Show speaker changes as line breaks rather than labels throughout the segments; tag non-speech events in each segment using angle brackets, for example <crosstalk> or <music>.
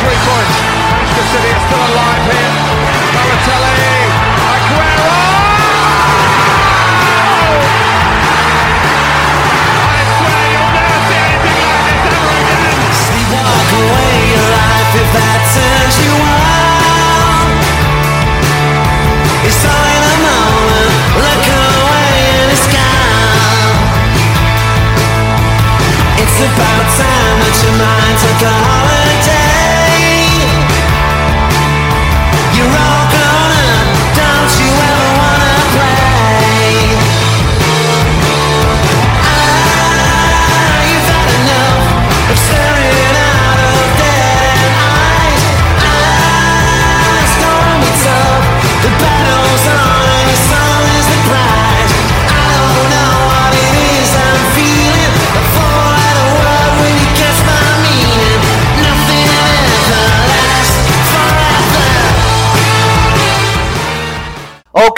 three points. Manchester City are still alive here. Balotelli, Aguero. I swear you'll never see anything like this ever again.
Walk away your life if that turns you on. It's all in moment. Look away and it's. It's about time that your mind took a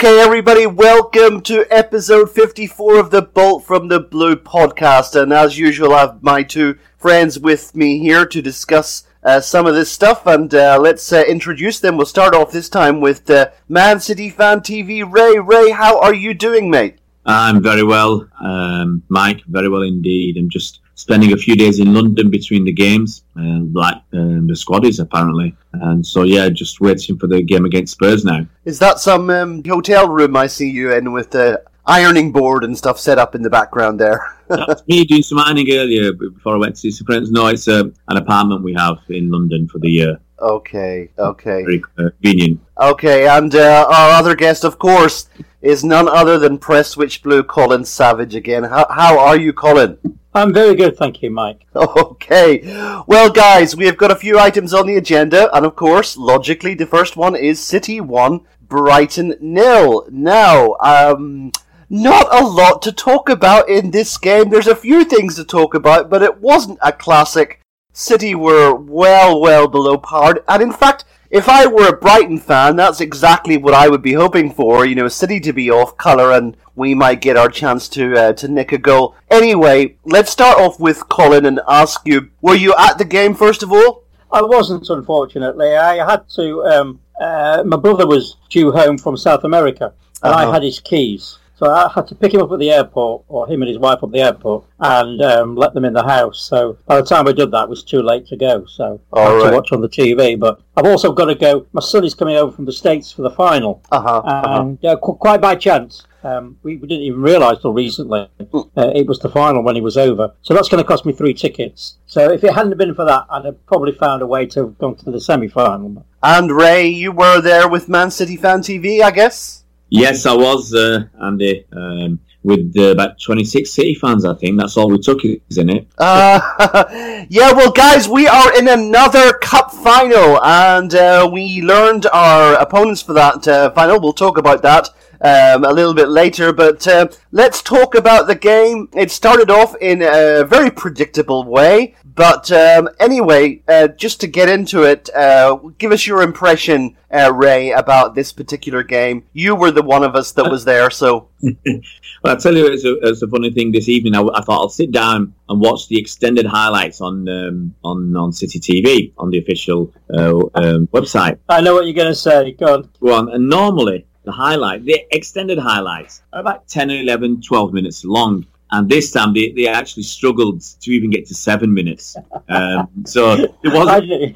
Okay, everybody, welcome to episode 54 of the Bolt from the Blue podcast. And as usual, I have my two friends with me here to discuss uh, some of this stuff. And uh, let's uh, introduce them. We'll start off this time with uh, Man City Fan TV. Ray, Ray, how are you doing, mate?
I'm very well, um, Mike. Very well indeed. I'm just spending a few days in London between the games, uh, like um, the squad is apparently. And so, yeah, just waiting for the game against Spurs now.
Is that some um, hotel room I see you in with the ironing board and stuff set up in the background there? <laughs>
That's me doing some ironing earlier before I went to see some friends. No, it's uh, an apartment we have in London for the year.
okay, okay.
Very uh, convenient.
Okay, and uh, our other guest, of course, is none other than Press Switch Blue Colin Savage again. How, how are you, Colin?
I'm very good, thank you, Mike. <laughs>
Okay, well, guys, we have got a few items on the agenda, and of course, logically, the first one is City 1, Brighton nil. Now, um, not a lot to talk about in this game. There's a few things to talk about, but it wasn't a classic. City were well, well below par, and in fact, if I were a Brighton fan, that's exactly what I would be hoping for. You know, a City to be off colour, and we might get our chance to uh, to nick a goal. Anyway, let's start off with Colin and ask you: Were you at the game first of all?
I wasn't, unfortunately. I had to. Um, uh, my brother was due home from South America, and
Uh-huh.
I had his keys. So I had to pick him up at the airport, or him and his wife up at the airport, and um, let them in the house. So by the time I did that, it was too late to go. So I
All
had
right.
to watch on the TV. But I've also got to go. My son is coming over from the States for the final.
Uh huh. Uh-huh.
and uh, qu- quite by chance, um, we, we didn't even realise till recently uh, it was the final when he was over. So that's going to cost me three tickets. So if it hadn't been for that, I'd have probably found a way to have gone to the semi-final.
And Ray, you were there with Man City Fan TV, I guess.
Yes, I was, uh, Andy, um, with uh, about 26 City fans, I think. That's all we took, isn't it?
Uh, <laughs> yeah, well, guys, we are in another cup final, and uh, we learned our opponents for that uh, final. We'll talk about that um, a little bit later, but uh, let's talk about the game. It started off in a very predictable way, but um, anyway, uh, just to get into it, uh, give us your impression, uh, Ray, about this particular game. You were the one of us that was there, so <laughs>
Well, I tell you, it's a, it's a funny thing. This evening, I, I thought I'll sit down and watch the extended highlights on um, on on City TV on the official uh, um, website.
I know what you're going to say. Go on.
Go on, and normally the highlight, the extended highlights, are about 10, 11, 12 minutes long. And this time they, they actually struggled to even get to seven minutes. Um, so <laughs> it wasn't. <laughs>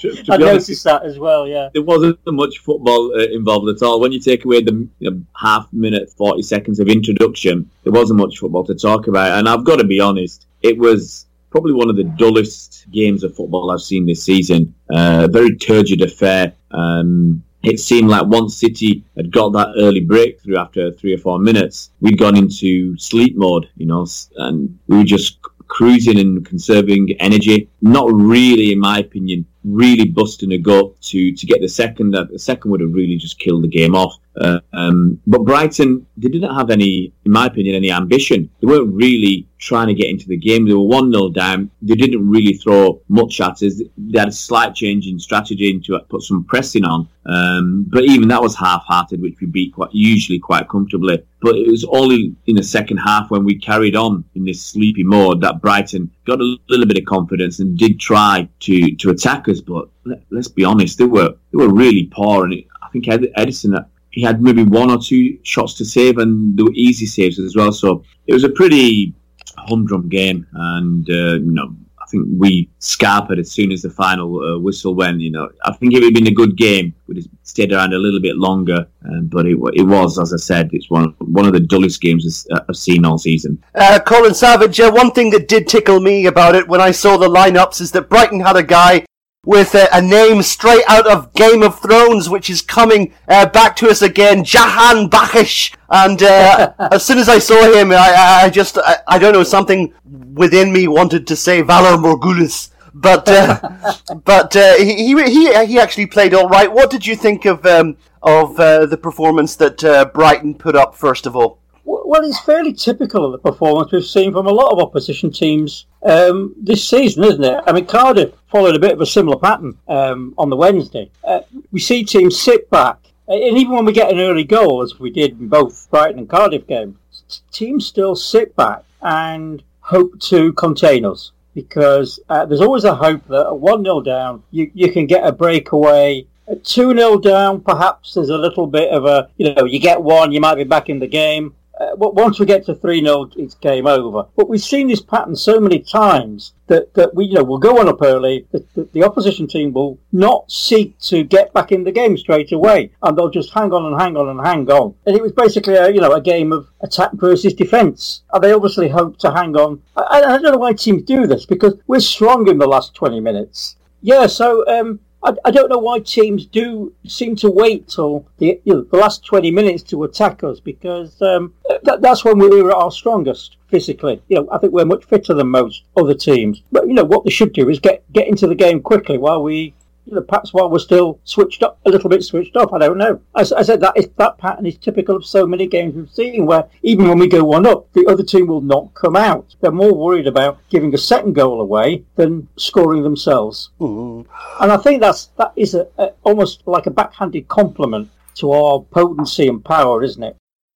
to- to
I
be honest,
noticed that as well. Yeah.
there wasn't much football uh, involved at all. When you take away the you know, half minute, 40 seconds of introduction, there wasn't much football to talk about. And I've got to be honest, it was probably one of the dullest games of football I've seen this season. Uh, a very turgid affair. Um, it seemed like once City had got that early breakthrough after three or four minutes, we'd gone into sleep mode, you know, and we were just cruising and conserving energy. Not really, in my opinion, really busting a gut to to get the second. That the second would have really just killed the game off. Uh, um, but Brighton, they didn't have any, in my opinion, any ambition. They weren't really trying to get into the game. They were 1 0 down. They didn't really throw much at us. They had a slight change in strategy to put some pressing on. Um, but even that was half hearted, which we beat quite usually quite comfortably. But it was only in the second half when we carried on in this sleepy mode that Brighton got a little bit of confidence and did try to, to attack us. But let, us be honest, they were they were really poor, and it, I think Ed, Ederson he had maybe one or two shots to save, and they were easy saves as well. So it was a pretty humdrum game, and uh, you know think we scarpered as soon as the final uh, whistle went. You know, I think it would have been a good game. We'd have stayed around a little bit longer, um, but it, it was, as I said, it's one one of the dullest games uh, I've seen all season.
Uh, Colin Savage, uh, one thing that did tickle me about it when I saw the lineups is that Brighton had a guy with a, a, name straight out of Game of Thrones, which is coming uh, back to us again, Jahanbakhsh. And uh, <laughs> as soon as I saw him, I, I just, I, I, don't know, something within me wanted to say Valar Morghulis. But uh, <laughs> but uh, he, he he actually played all right. What did you think of um, of uh, the performance that uh, Brighton put up? First of all,
well, it's fairly typical of the performance we've seen from a lot of opposition teams um, this season, isn't it? I mean, Cardiff followed a bit of a similar pattern um, on the Wednesday. Uh, we see teams sit back, and even when we get an early goal, as we did in both Brighton and Cardiff games, teams still sit back and hope to contain us because uh, there's always a hope that at 1 0 down, you, you can get a breakaway. At 2 0 down, perhaps there's a little bit of a, you know, you get one, you might be back in the game uh, once we get to 3 0, it's game over. But we've seen this pattern so many times that, that we, you know, we'll go on up early, the, the, the, opposition team will not seek to get back in the game straight away, and they'll just hang on and hang on and hang on. And it was basically a, you know, a game of attack versus defence. And they obviously hope to hang on. I, I don't know why teams do this, because we're strong in the last 20 minutes. Yeah, so um, I, I, don't know why teams do seem to wait till the, you know, the last 20 minutes to attack us because um, that, that's when we were at our strongest physically. You know, I think we're much fitter than most other teams. But, you know, what they should do is get, get into the game quickly while we you know, perhaps while we're still switched up, a little bit switched off. I don't know. As I said, that is, that pattern is typical of so many games we've seen, where even when we go one up, the other team will not come out. They're more worried about giving a second goal away than scoring themselves. And I think that's that is a, a, almost like a backhanded compliment to our potency and power, isn't it?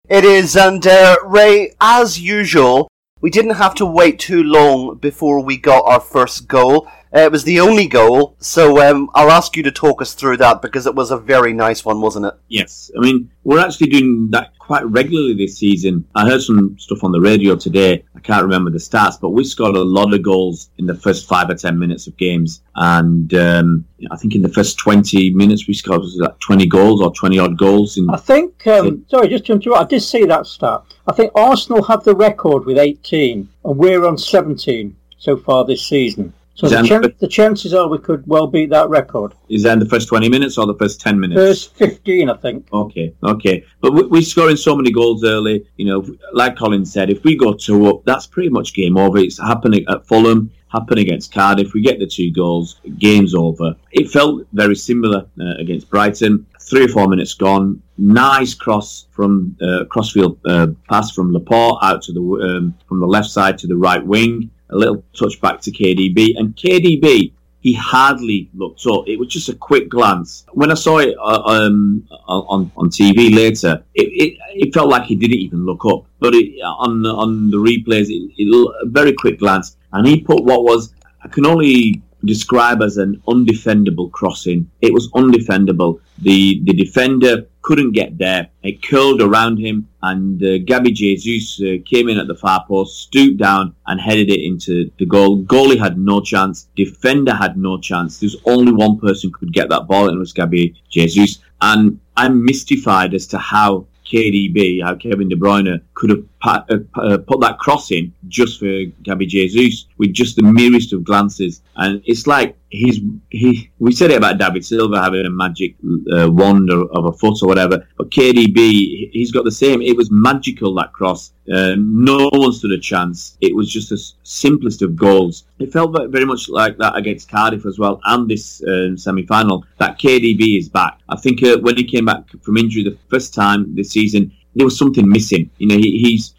It is, and uh, Ray, as usual, we didn't have to wait too long before we got our first goal. Uh, it was the only goal, so um, I'll ask you to talk us through that because it was a very nice one, wasn't it?
Yes. I mean, we're actually doing that quite regularly this season. I heard some stuff on the radio today. I can't remember the stats, but we scored a lot of goals in the first five or ten minutes of games. And um, I think in the first 20 minutes, we scored like 20 goals or 20 odd goals. In-
I think, um, sorry, just jumped to interrupt, I did see that stat. I think Arsenal have the record with 18, and we're on 17 so far this season. So the, chan- the, chances are we could well beat that record.
Is that in the first 20 minutes or the first 10 minutes?
First 15, I think.
Okay, okay. But we, we're scoring so many goals early. You know, like Colin said, if we go two up, that's pretty much game over. It's happening at Fulham, happened against Cardiff. We get the two goals, game's over. It felt very similar uh, against Brighton. Three or four minutes gone. Nice cross from uh, crossfield uh, pass from Laporte out to the um, from the left side to the right wing a little touch back to KDB, and KDB he hardly looked up. It was just a quick glance. When I saw it uh, um, on on TV later, it, it, it, felt like he didn't even look up. But it, on on the replays, a very quick glance, and he put what was I can only describe as an undefendable crossing. It was undefendable. The the defender couldn't get there. It curled around him, and uh, Gabby Jesus uh, came in at the far post, stooped down, and headed it into the goal. Goalie had no chance. Defender had no chance. There's only one person could get that ball, and it was Gabby Jesus. And I'm mystified as to how KDB, how Kevin De Bruyne could have uh, uh, put that cross in just for Gabby Jesus with just the merest of glances. And it's like he's he. We said it about David Silva having a magic uh, wand of a foot or whatever, but KDB he's got the same. It was magical that cross. Uh, no one stood a chance. It was just the simplest of goals. It felt very much like that against Cardiff as well, and this um, semi-final. That KDB is back. I think uh, when he came back from injury the first time this season, there was something missing. You know, he, he's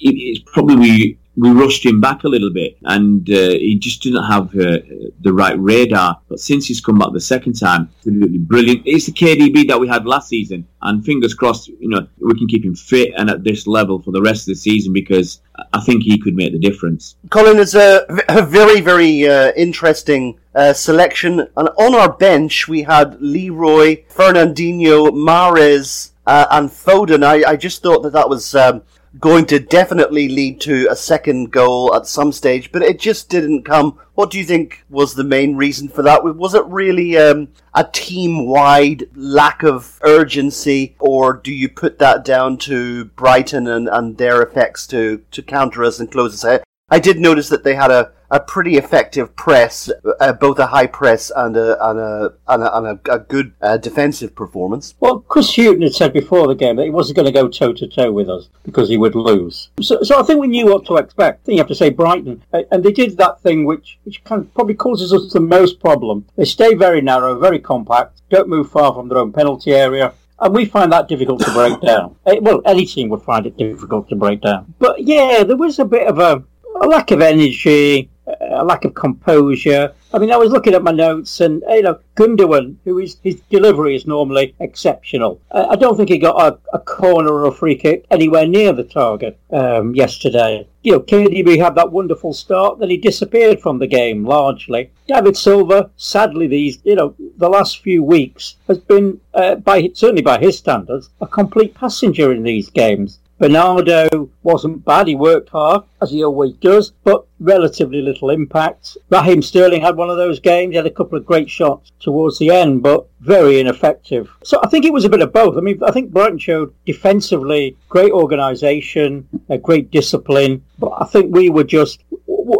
it's probably we rushed him back a little bit, and uh, he just didn't have uh, the right radar. But since he's come back the second time, absolutely brilliant. It's the KDB that we had last season, and fingers crossed, you know, we can keep him fit and at this level for the rest of the season because I think he could make the difference.
Colin is a, a very, very uh, interesting uh, selection. And on our bench, we had Leroy, Fernandinho, Mahrez, uh, and Foden. I, I just thought that that was um, going to definitely lead to a second goal at some stage, but it just didn't come. What do you think was the main reason for that? Was it really um, a team wide lack of urgency, or do you put that down to Brighton and, and their effects to, to counter us and close us out? I did notice that they had a, a pretty effective press, uh, both a high press and a and a and a, and a, a good uh, defensive performance.
Well, Chris Hughton had said before the game that he wasn't going to go toe to toe with us because he would lose. So, so I think we knew what to expect. I think you have to say Brighton, and they did that thing which which kind of probably causes us the most problem. They stay very narrow, very compact, don't move far from their own penalty area. And we find that difficult to break <coughs> down. Eh, Well, any team would find it difficult to break down. But yeah, there was a bit of a, a lack of energy, a lack of composure. I mean, I was looking at my notes, and you know, Gundogan, who is his delivery is normally exceptional. I, don't think he got a, a corner or a free kick anywhere near the target um, yesterday. You know, KDB had that wonderful start, then he disappeared from the game largely. David Silva, sadly, these you know the last few weeks has been, uh, by certainly by his standards, a complete passenger in these games. Bernardo wasn't bad. He worked hard, as he always does, but relatively little impact. Raheem Sterling had one of those games. He had a couple of great shots towards the end, but very ineffective. So I think it was a bit of both. I mean, I think Brighton showed defensively great organisation, a great discipline, but I think we were just.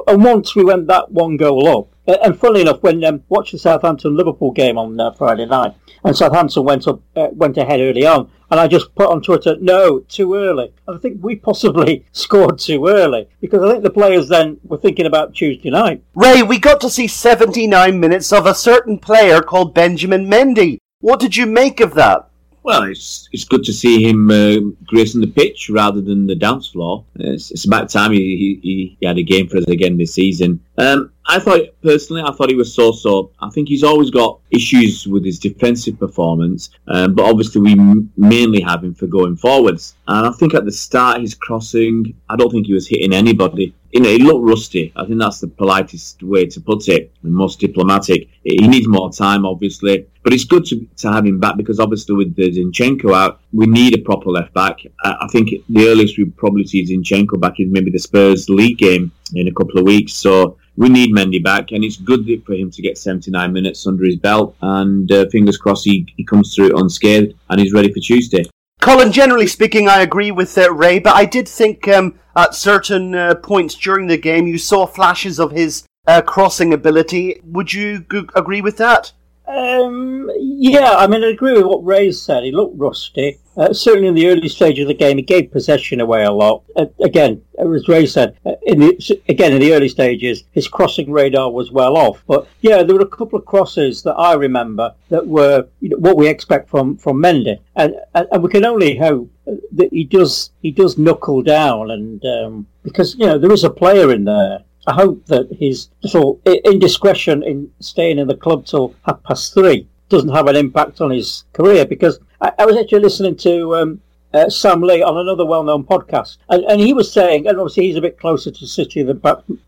And once we went that one goal up, and funnily enough, when um, watched the Southampton Liverpool game on uh, Friday night, and Southampton went up, uh, went ahead early on, and I just put on Twitter, "No, too early." And I think we possibly <laughs> scored too early because I think the players then were thinking about Tuesday night.
Ray, we got to see 79 minutes of a certain player called Benjamin Mendy. What did you make of that?
Well, it's it's good to see him uh, gracing the pitch rather than the dance floor. It's, it's about time he, he, he had a game for us again this season. Um, I thought personally, I thought he was so-so. I think he's always got issues with his defensive performance, um, but obviously we m- mainly have him for going forwards. And I think at the start, his crossing, I don't think he was hitting anybody. You know, he looked rusty. I think that's the politest way to put it, and most diplomatic. He needs more time, obviously, but it's good to, to have him back because obviously with the Zinchenko out, we need a proper left back. I, I think the earliest we probably see Zinchenko back is maybe the Spurs league game in a couple of weeks. So we need Mendy back, and it's good for him to get 79 minutes under his belt. And uh, fingers crossed he, he comes through unscathed and he's ready for Tuesday.
Colin, generally speaking, I agree with uh, Ray, but I did think um, at certain uh, points during the game you saw flashes of his uh, crossing ability. Would you g- agree with that?
Um, yeah, I mean, I agree with what Ray said. He looked rusty. Uh, certainly in the early stage of the game, he gave possession away a lot. Uh, again, as Ray said, uh, in the, again in the early stages, his crossing radar was well off. But yeah, there were a couple of crosses that I remember that were you know, what we expect from from Mendy, and, and and we can only hope that he does he does knuckle down, and um, because you know there is a player in there I hope that his sort indiscretion in staying in the club till half past three doesn't have an impact on his career because I, I was actually listening to um, uh, Sam Lee on another well-known podcast, and, and he was saying, and obviously he's a bit closer to City than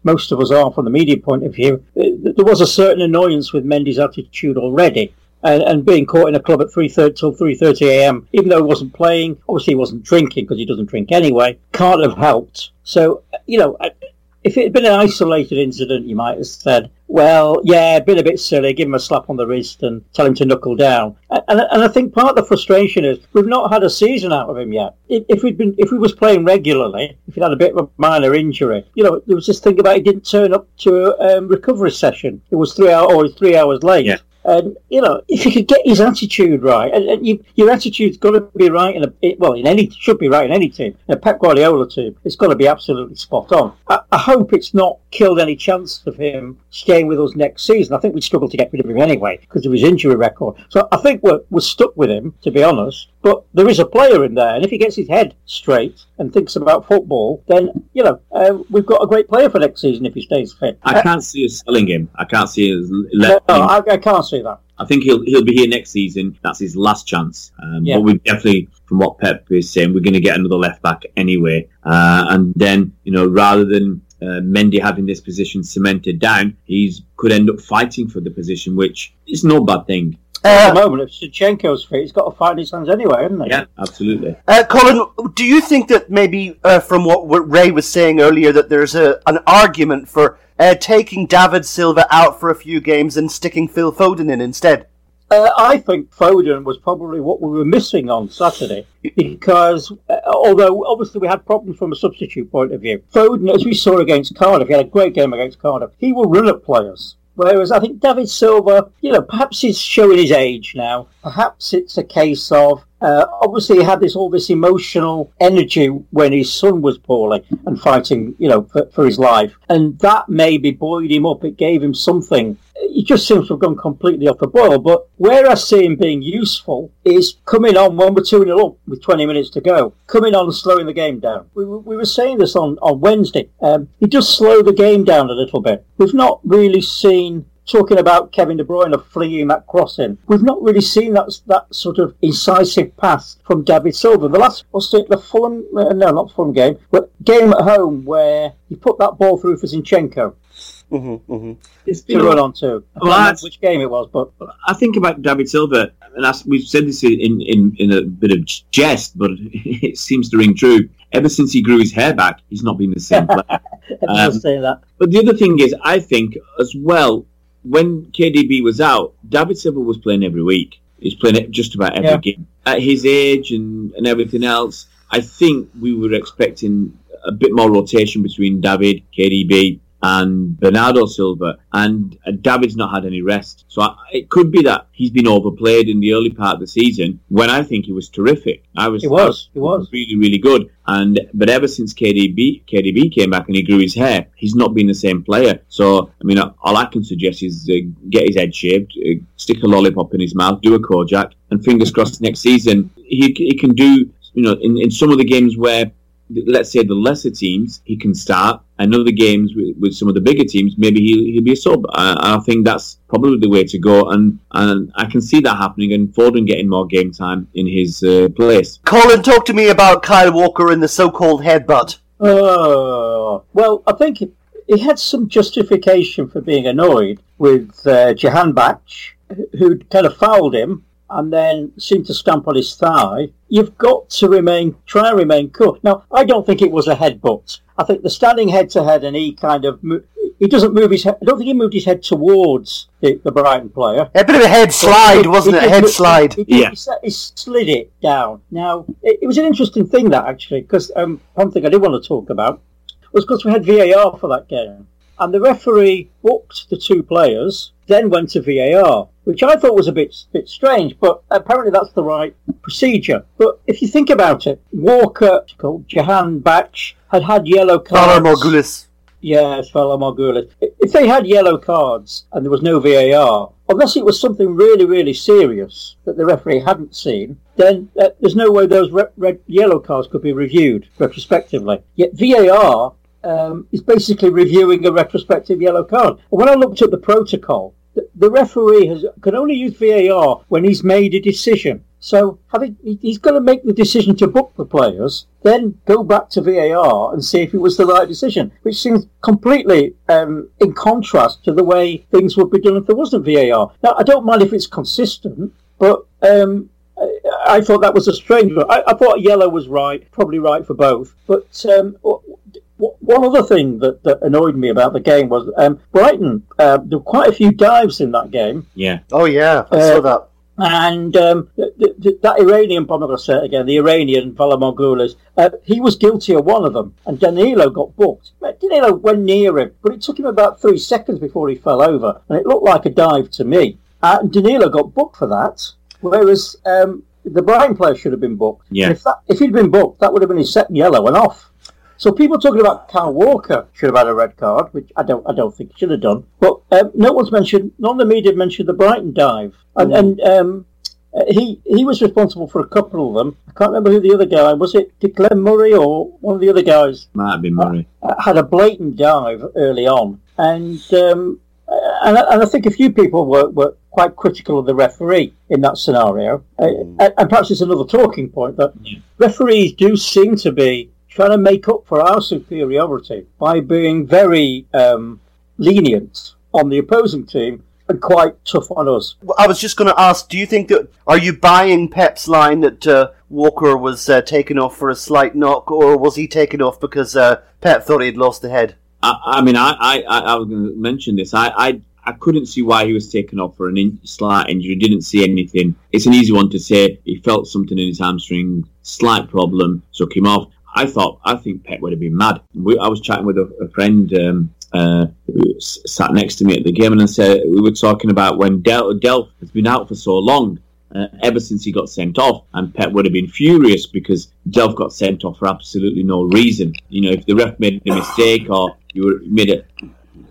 most of us are from the media point of view. uh, There was a certain annoyance with Mendy's attitude already. And, and being caught in a club at 3.30 till 3.30 a.m., even though he wasn't playing, obviously he wasn't drinking because he doesn't drink anyway, can't have helped. So, you know, if it had been an isolated incident, you might have said, well, yeah, been a bit silly, give him a slap on the wrist and tell him to knuckle down. And, and, I think part of the frustration is we've not had a season out of him yet. If, we'd been, if he was playing regularly, if he'd had a bit of a minor injury, you know, there was this thing about he didn't turn up to a um, recovery session. It was three hours, or three hours late.
Yeah.
And you know, <laughs> if you could get his attitude right, and, and you, your attitude's got to be right in a well, in any should be right in any team. In a Pep Guardiola team, it's got to be absolutely spot on. I, I hope it's not killed any chance of him staying with us next season. I think we'd struggle to get rid of him anyway because of his injury record. So I think we're we're stuck with him, to be honest. But there is a player in there, and if he gets his head straight and thinks about football, then you know uh, we've got a great player for next season if he stays fit.
I can't see us selling him. I can't see us
No,
letting
no,
him.
I, I can't see that.
I think he'll he'll be here next season. That's his last chance. Um,
Yeah.
But we definitely, from what Pep is saying, we're going to get another left back anyway. Uh, and then you know, rather than uh, Mendy having this position cemented down, he's could end up fighting for the position, which is no bad thing.
At
Uh,
the moment, if Shevchenko's fit, he's got to fight his hands anyway, hasn't he?
Yeah, absolutely.
uh, Colin, do you think that maybe uh, from what what Ray was saying earlier that there's a an argument for uh, taking David Silva out for a few games and sticking Phil Foden in instead?
Uh, I think Foden was probably what we were missing on Saturday because uh, although obviously we had problems from a substitute point of view, Foden, as we saw against Cardiff, he had a great game against Cardiff. He will run at players. Whereas I think David Silva, you know, perhaps he's showing his age now. Perhaps it's a case of uh, obviously he had this all this emotional energy when his son was poorly and fighting, you know, for, for his life, and that maybe buoyed him up. It gave him something. He just seems to have gone completely off the boil. But where I see him being useful is coming on when we're 2 0 up with 20 minutes to go, coming on and slowing the game down. We, we were saying this on, on Wednesday. Um, he does slow the game down a little bit. We've not really seen talking about Kevin De Bruyne fleeing that crossing. We've not really seen that that sort of incisive pass from David Silva. The last was it the Fulham? Uh, no, not Fulham game, but game at home where he put that ball through for Zinchenko
Mm-hmm, mm-hmm.
It's
to run on to. I
Well,
can't remember
that's-
which game it was, but
I think about David Silva, and as we've said this in, in, in a bit of jest, but <laughs> it seems to ring true. Ever since he grew his hair back, he's not been the same <laughs> player.
I
Um,
saying that.
But the other thing is, I think as well, when KDB was out, David Silva was playing every week. He's playing it just about every
Yeah.
game. At his age and, and everything else, I think we were expecting a bit more rotation between David, KDB, and Bernardo Silva. And David's not had any rest. So I, it could be that he's been overplayed in the early part of the season when I think he was terrific. I was,
He was, he was.
really, really good. And but ever since KDB KDB came back and he grew his hair, he's not been the same player. So I mean, all I can suggest is uh, get his head shaved, uh, stick a lollipop in his mouth, do a Kojak, and fingers crossed next season he he can do. You know, in, in some of the games where let's say the lesser teams, he can start, and other games with, with some of the bigger teams, maybe he'll, he'll be a sub. I, I think that's probably the way to go, and and I can see that happening, and Foden getting more game time in his uh, place.
Colin, talk to me about Kyle Walker and the so-called headbutt.
Oh, well, I think he- he had some justification for being annoyed with uh, Jahanbakhsh, who'd kind of fouled him and then seemed to stamp on his thigh. You've got to remain, try and remain cool. Now, I don't think it was a headbutt. I think the standing head to head and he kind of, mo- he doesn't move his head, I don't think he moved his head towards the, the Brighton player.
A bit of a head slide, wasn't it? A
did
head
look-
slide.
He,
Yeah.
he he slid it down. Now, it, it was an interesting thing that actually, because um, one thing I did want to talk about was because we had VAR for that game, and the referee booked the two players, then went to VAR, which I thought was a bit bit strange, but apparently that's the right procedure. But if you think about it, Walker, called Jahanbakhsh, had had yellow cards.
Morghulis.
Yes, Valar Morghulis. If they had yellow cards and there was no VAR, unless it was something really, really serious that the referee hadn't seen, then uh, there's no way those red, red, yellow cards could be reviewed retrospectively. Yet VAR um, is basically reviewing a retrospective yellow card. When I looked at the protocol, the, the referee has can only use VAR when he's made a decision. So having he- he's to make the decision to book the players, then go back to VAR and see if it was the right decision, which seems completely um, in contrast to the way things would be done if there wasn't VAR. Now I don't mind if it's consistent, but um, I, I thought that was a strange one. I, I thought yellow was right, probably right for both. But um, one other thing that, that annoyed me about the game was um, Brighton. Uh, there were quite a few dives in that game.
Yeah.
Oh yeah, I
Uh,
saw that.
And um, th- th- th- that Iranian, I'm not going to say it again, the Iranian Valar Morghulis, uh, he was guilty of one of them, and Danilo got booked. But Danilo went near him, but it took him about three seconds before he fell over, and it looked like a dive to me. Uh, and Danilo got booked for that, whereas um, the Brighton player should have been booked.
Yeah.
And If, that, if he'd been booked, that would have been his second yellow and off. So people talking about Kyle Walker should have had a red card, which I don't, I don't think he should have done. But um, no one's mentioned, none of the media mentioned the Brighton dive, and, and um, Uh, he he was responsible for a couple of them. I can't remember who the other guy was. It Glenn Murray or one of the other guys
Might have been Murray.
uh, had a blatant dive early on, and um, uh, and, I- and I think a few people were, were quite critical of the referee in that scenario. Uh, and, and perhaps it's another talking point that referees do seem to be trying to make up for our superiority by being very um, lenient on the opposing team and quite tough on us.
Well, I was just going to ask, do you think that are you buying Pep's line that uh, Walker was uh, taken off for a slight knock, or was he taken off because uh, Pep thought he'd lost the head?
I, I mean, I, I, I I was going to mention this. I, I, I couldn't see why he was taken off for an in, slight injury. Didn't see anything. It's an easy one to say. He felt something in his hamstring, slight problem, took him off. I thought, I think Pep would have been mad. We, I was chatting with a, a friend um, uh, who sat next to me at the game, and I said we were talking about when Del, Delph has been out for so long. Uh, ever since he got sent off, and Pep would have been furious because Delph got sent off for absolutely no reason. You know, if the ref made a mistake or you were, made a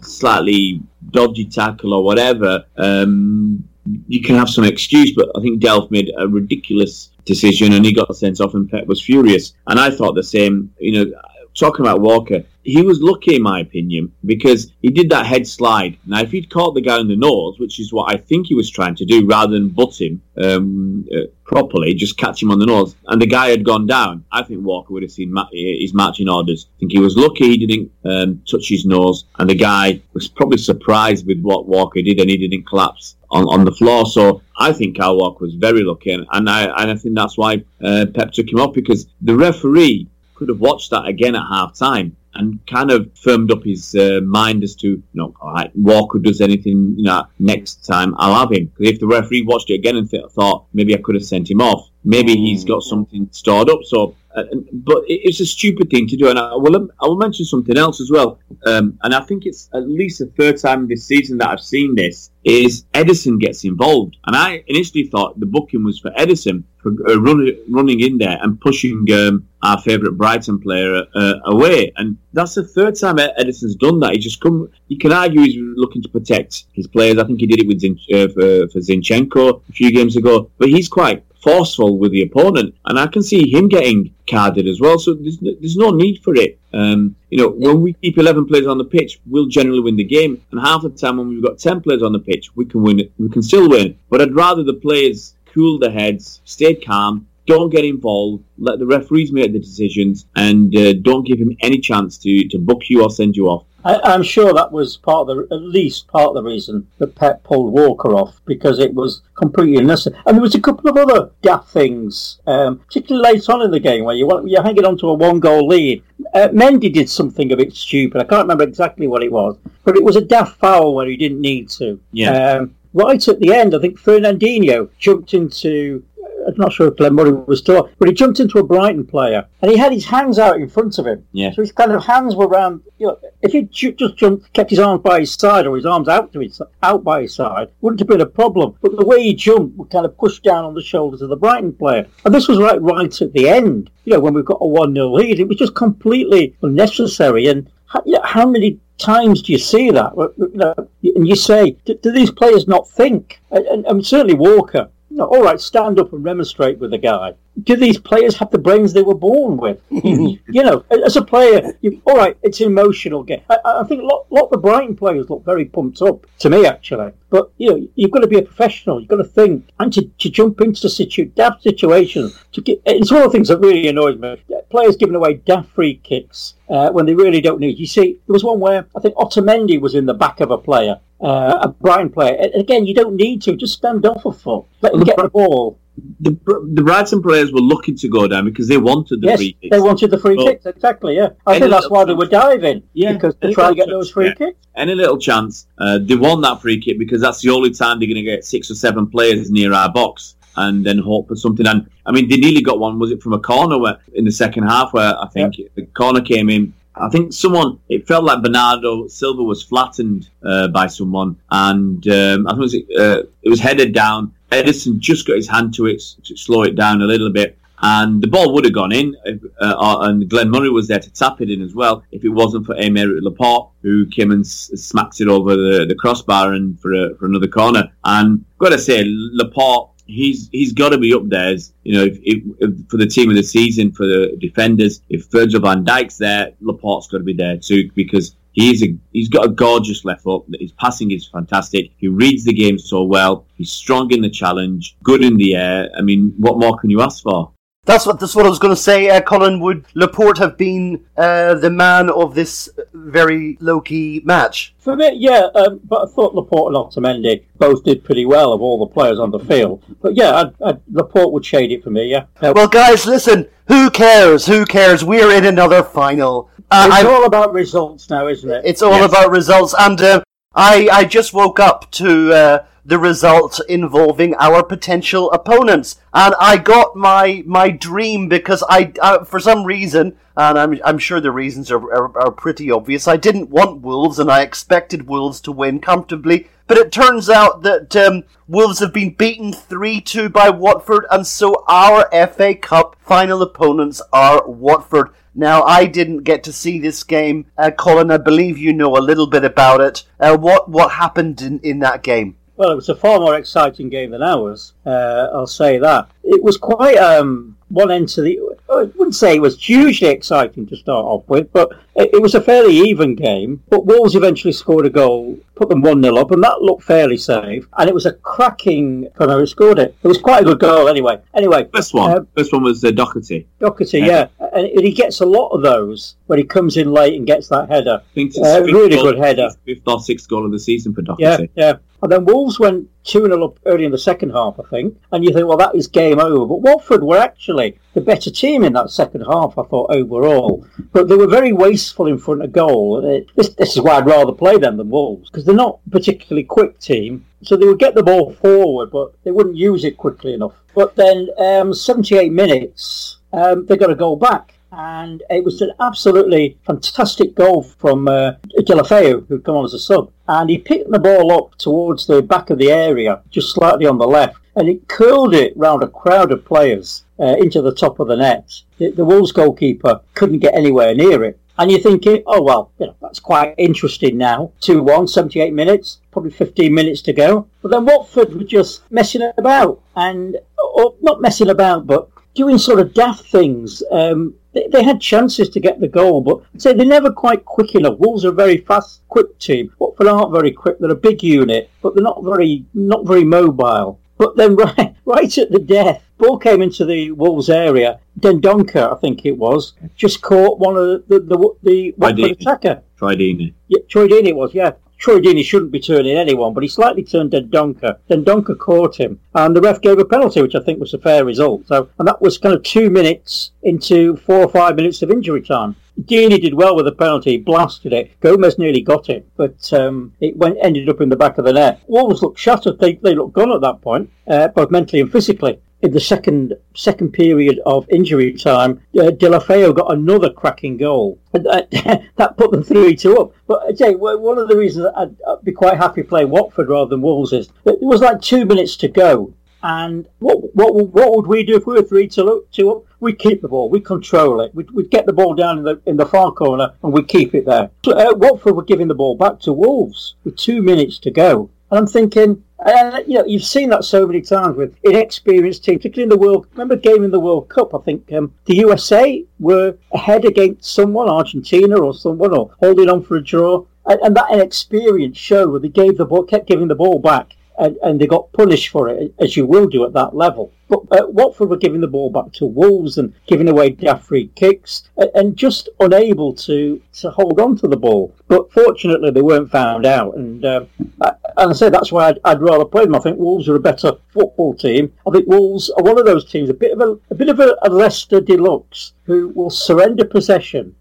slightly dodgy tackle or whatever, um, you can have some excuse. But I think Delph made a ridiculous decision and he got sent off, and Pep was furious. And I thought the same. You know, talking about Walker, he was lucky in my opinion because he did that head slide. Now, if he'd caught the guy in the nose, which is what I think he was trying to do, rather than butt him um, uh, properly, just catch him on the nose, and the guy had gone down, I think Walker would have seen ma- his marching orders. I think he was lucky he didn't um, touch his nose, and the guy was probably surprised with what Walker did, and he didn't collapse on, on the floor. So I think Kyle Walker was very lucky, and, and I and I think that's why uh, Pep took him off because the referee could have watched that again at half time and kind of firmed up his uh, mind as to, you know, all right, Walker does anything, you know, next time I'll have him. if the referee watched it again and th- thought maybe I could have sent him off, maybe he's got something stored up. So, uh, but it's a stupid thing to do. And I will, I will mention something else as well. Um, and I think it's at least the third time this season that I've seen this is Ederson gets involved. And I initially thought the booking was for Ederson for uh, running, running in there and pushing um, our favourite Brighton player uh, away. And that's the third time Ederson's done that. He just come. You can argue he's looking to protect his players. I think he did it with Zin, uh, for, for Zinchenko a few games ago. But he's quite forceful with the opponent, and I can see him getting carded as well. So there's, no- there's no need for it. Um, you know, when we keep 11 players on the pitch, we'll generally win the game, and half the time when we've got 10 players on the pitch, we can win. We can still win. But I'd rather the players cool their heads, stay calm. Don't get involved. Let the referees make the decisions, and uh, don't give him any chance to, to book you or send you off.
I, I'm sure that was part of the, at least part of the reason that Pep pulled Walker off because it was completely unnecessary. And there was a couple of other daft things, um, particularly late on in the game where you want, you're hanging on to a one-goal lead. Uh, Mendy did something a bit stupid. I can't remember exactly what it was, but it was a daft foul where he didn't need to.
Yeah.
Um, right at the end, I think Fernandinho jumped into. I'm not sure if Glenn Murray was still, but he jumped into a Brighton player and he had his hands out in front of him.
Yeah.
So his kind of hands were around. You know, if he ju- just jumped, kept his arms by his side or his arms out to his out by his side, wouldn't have been a problem. But the way he jumped would kind of push down on the shoulders of the Brighton player, and this was right right at the end. You know, when we've got a one 0 lead, it was just completely unnecessary. And how, you know, how many times do you see that? You know, and you say, do, do these players not think? And, and, and certainly Walker. Know, all right, stand up and remonstrate with the guy. Do these players have the brains they were born with? <laughs> you know, as a player, you, all right, it's an emotional game. I, I think a lot, lot of the Brighton players look very pumped up to me, actually. But you know, you've got to be a professional. You've got to think and to, to jump into situ- daft situations. To get, it's one of the things that really annoys me. Players giving away daft free kicks uh, when they really don't need. You see, there was one where I think Otamendi was in the back of a player, uh, a Brighton player. And again, you don't need to. Just stand off a foot. Let him get the ball.
The, the Brighton players were looking to go down because they wanted the
yes,
free kicks.
they wanted the free
Well,
kicks. Exactly. Yeah, I think that's
little
why they were diving.
Yeah,
because they
any
try to
little
get those free
yeah.
kicks.
any little chance, uh, they want that free kick because that's the only time they're going to get six or seven players near our box and then hope for something. And I mean, they nearly got one. Was it from a corner where in the second half where I think the corner came in? I think someone. It felt like Bernardo Silva was flattened uh, by someone, and um, I think it was, uh, it was headed down. Ederson just got his hand to it to slow it down a little bit. And the ball would have gone in, uh, uh, and Glenn Murray was there to tap it in as well. If it wasn't for Aymeric Laporte, who came and s- smacked it over the, the crossbar and for a, for another corner. And got to say, Laporte he's he's got to be up there. As, you know, if, if, if for the team of the season for the defenders, if Virgil Van Dijk's there, Laporte's got to be there too because he's a he's got a gorgeous left foot. His passing is fantastic. He reads the game so well. He's strong in the challenge, good in the air. I mean, what more can you ask for?
That's what that's what I was going to say. Uh, Colin, would Laporte have been uh, the man of this very low key match?
For me, yeah, um, but I thought Laporte and Otamendi both did pretty well of all the players on the field. But yeah, I'd, I'd, Laporte would shade it for me, yeah. Uh,
Well, guys, listen. Who cares? Who cares? We're in another final. Uh,
it's
I'm-
all about results now, isn't it?
It's all
Yes.
about results, and uh, I I just woke up to uh, the results involving our potential opponents, and I got my my dream because I for some reason, and I'm I'm sure the reasons are, are are pretty obvious. I didn't want Wolves, and I expected Wolves to win comfortably. But it turns out that um, Wolves have been beaten 3 2 by Watford, and so our FA Cup final opponents are Watford. Now, I didn't get to see this game. Uh, Colin, I believe you know a little bit about it. Uh, what, what happened in, in that game?
Well, it was a far more exciting game than ours. Uh, I'll say that. It was quite um, one end to the. I wouldn't say it was hugely exciting to start off with, but it, was a fairly even game. But Wolves eventually scored a goal, put them 1 0 up, and that looked fairly safe. And it was a cracking. I don't who scored it. It was quite a good goal anyway. Anyway,
First one,
Uh,
first one was uh, Doherty.
Doherty,
Yeah.
yeah. And he gets a lot of those when he comes in late and gets that header.
I think it's
Uh, really
goal-
good header.
Fifth or sixth goal of the season for
Yeah,
Doherty.
yeah. And then Wolves went 2 0 up early in the second half, I think. And you think, well, that is game over. But Watford were actually the better team in that second half, I thought, overall. But they were very wasteful in front of goal. It, this, this is why I'd rather play them than Wolves, because they're not particularly quick team. So they would get the ball forward, but they wouldn't use it quickly enough. But then, um, 78 minutes, um, they got a goal back. And it was an absolutely fantastic goal from uh, who'd come on as a sub. And he picked the ball up towards the back of the area, just slightly on the left, and he curled it round a crowd of players uh, into the top of the net. The, the Wolves goalkeeper couldn't get anywhere near it. And you're thinking, oh, well, you know, that's quite interesting now. 2 1, 78 minutes, probably 15 minutes to go. But then Watford were just messing about. And, or not messing about, but doing sort of daft things. Um, they, they had chances to get the goal, but I'd say they're never quite quick enough. Wolves are a very fast, quick team. Watford aren't very quick. They're a big unit, but they're not very, not very mobile. But then <laughs> right, right at the death, ball came into the Wolves area. Dendoncker, I think it was, just caught one of the the, the, Watford attacker.
Troy Deeney.
Yeah, Troy Deeney it was, yeah. Troy Deeney shouldn't be turning anyone, but he slightly turned Dendoncker. Dendoncker caught him, and the ref gave a penalty, which I think was a fair result. So, and that was kind of two minutes into four or five minutes of injury time. Deeney did well with the penalty, blasted it. Gomez nearly got it, but um, it went ended up in the back of the net. Wolves looked shattered. They, they looked gone at that point, uh, both mentally and physically in the second second period of injury time, uh, Deulofeu got another cracking goal. And that, <laughs> that put them 3 2 up. But I tell one of the reasons I'd, I'd be quite happy playing Watford rather than Wolves is there was like two minutes to go. And what what what would we do if we were three two up? We'd keep the ball, we'd control it, we'd, we'd get the ball down in the in the far corner, and we'd keep it there. Uh, Watford were giving the ball back to Wolves with two minutes to go, and I'm thinking, uh, you know, you've seen that so many times with inexperienced teams, particularly in the World. Remember, game in the World Cup? I think um, the USA were ahead against someone, Argentina or someone, or holding on for a draw, and, and that inexperience showed where they gave the ball, kept giving the ball back, and, and they got punished for it, as you will do at that level. But uh, Watford were giving the ball back to Wolves and giving away daft free kicks, and, and just unable to to hold on to the ball. But fortunately, they weren't found out, and uh, I, and I say that's why I'd, I'd rather play them. I think Wolves are a better football team. I think Wolves are one of those teams, a bit of a, a bit of a, a Leicester deluxe, who will surrender possession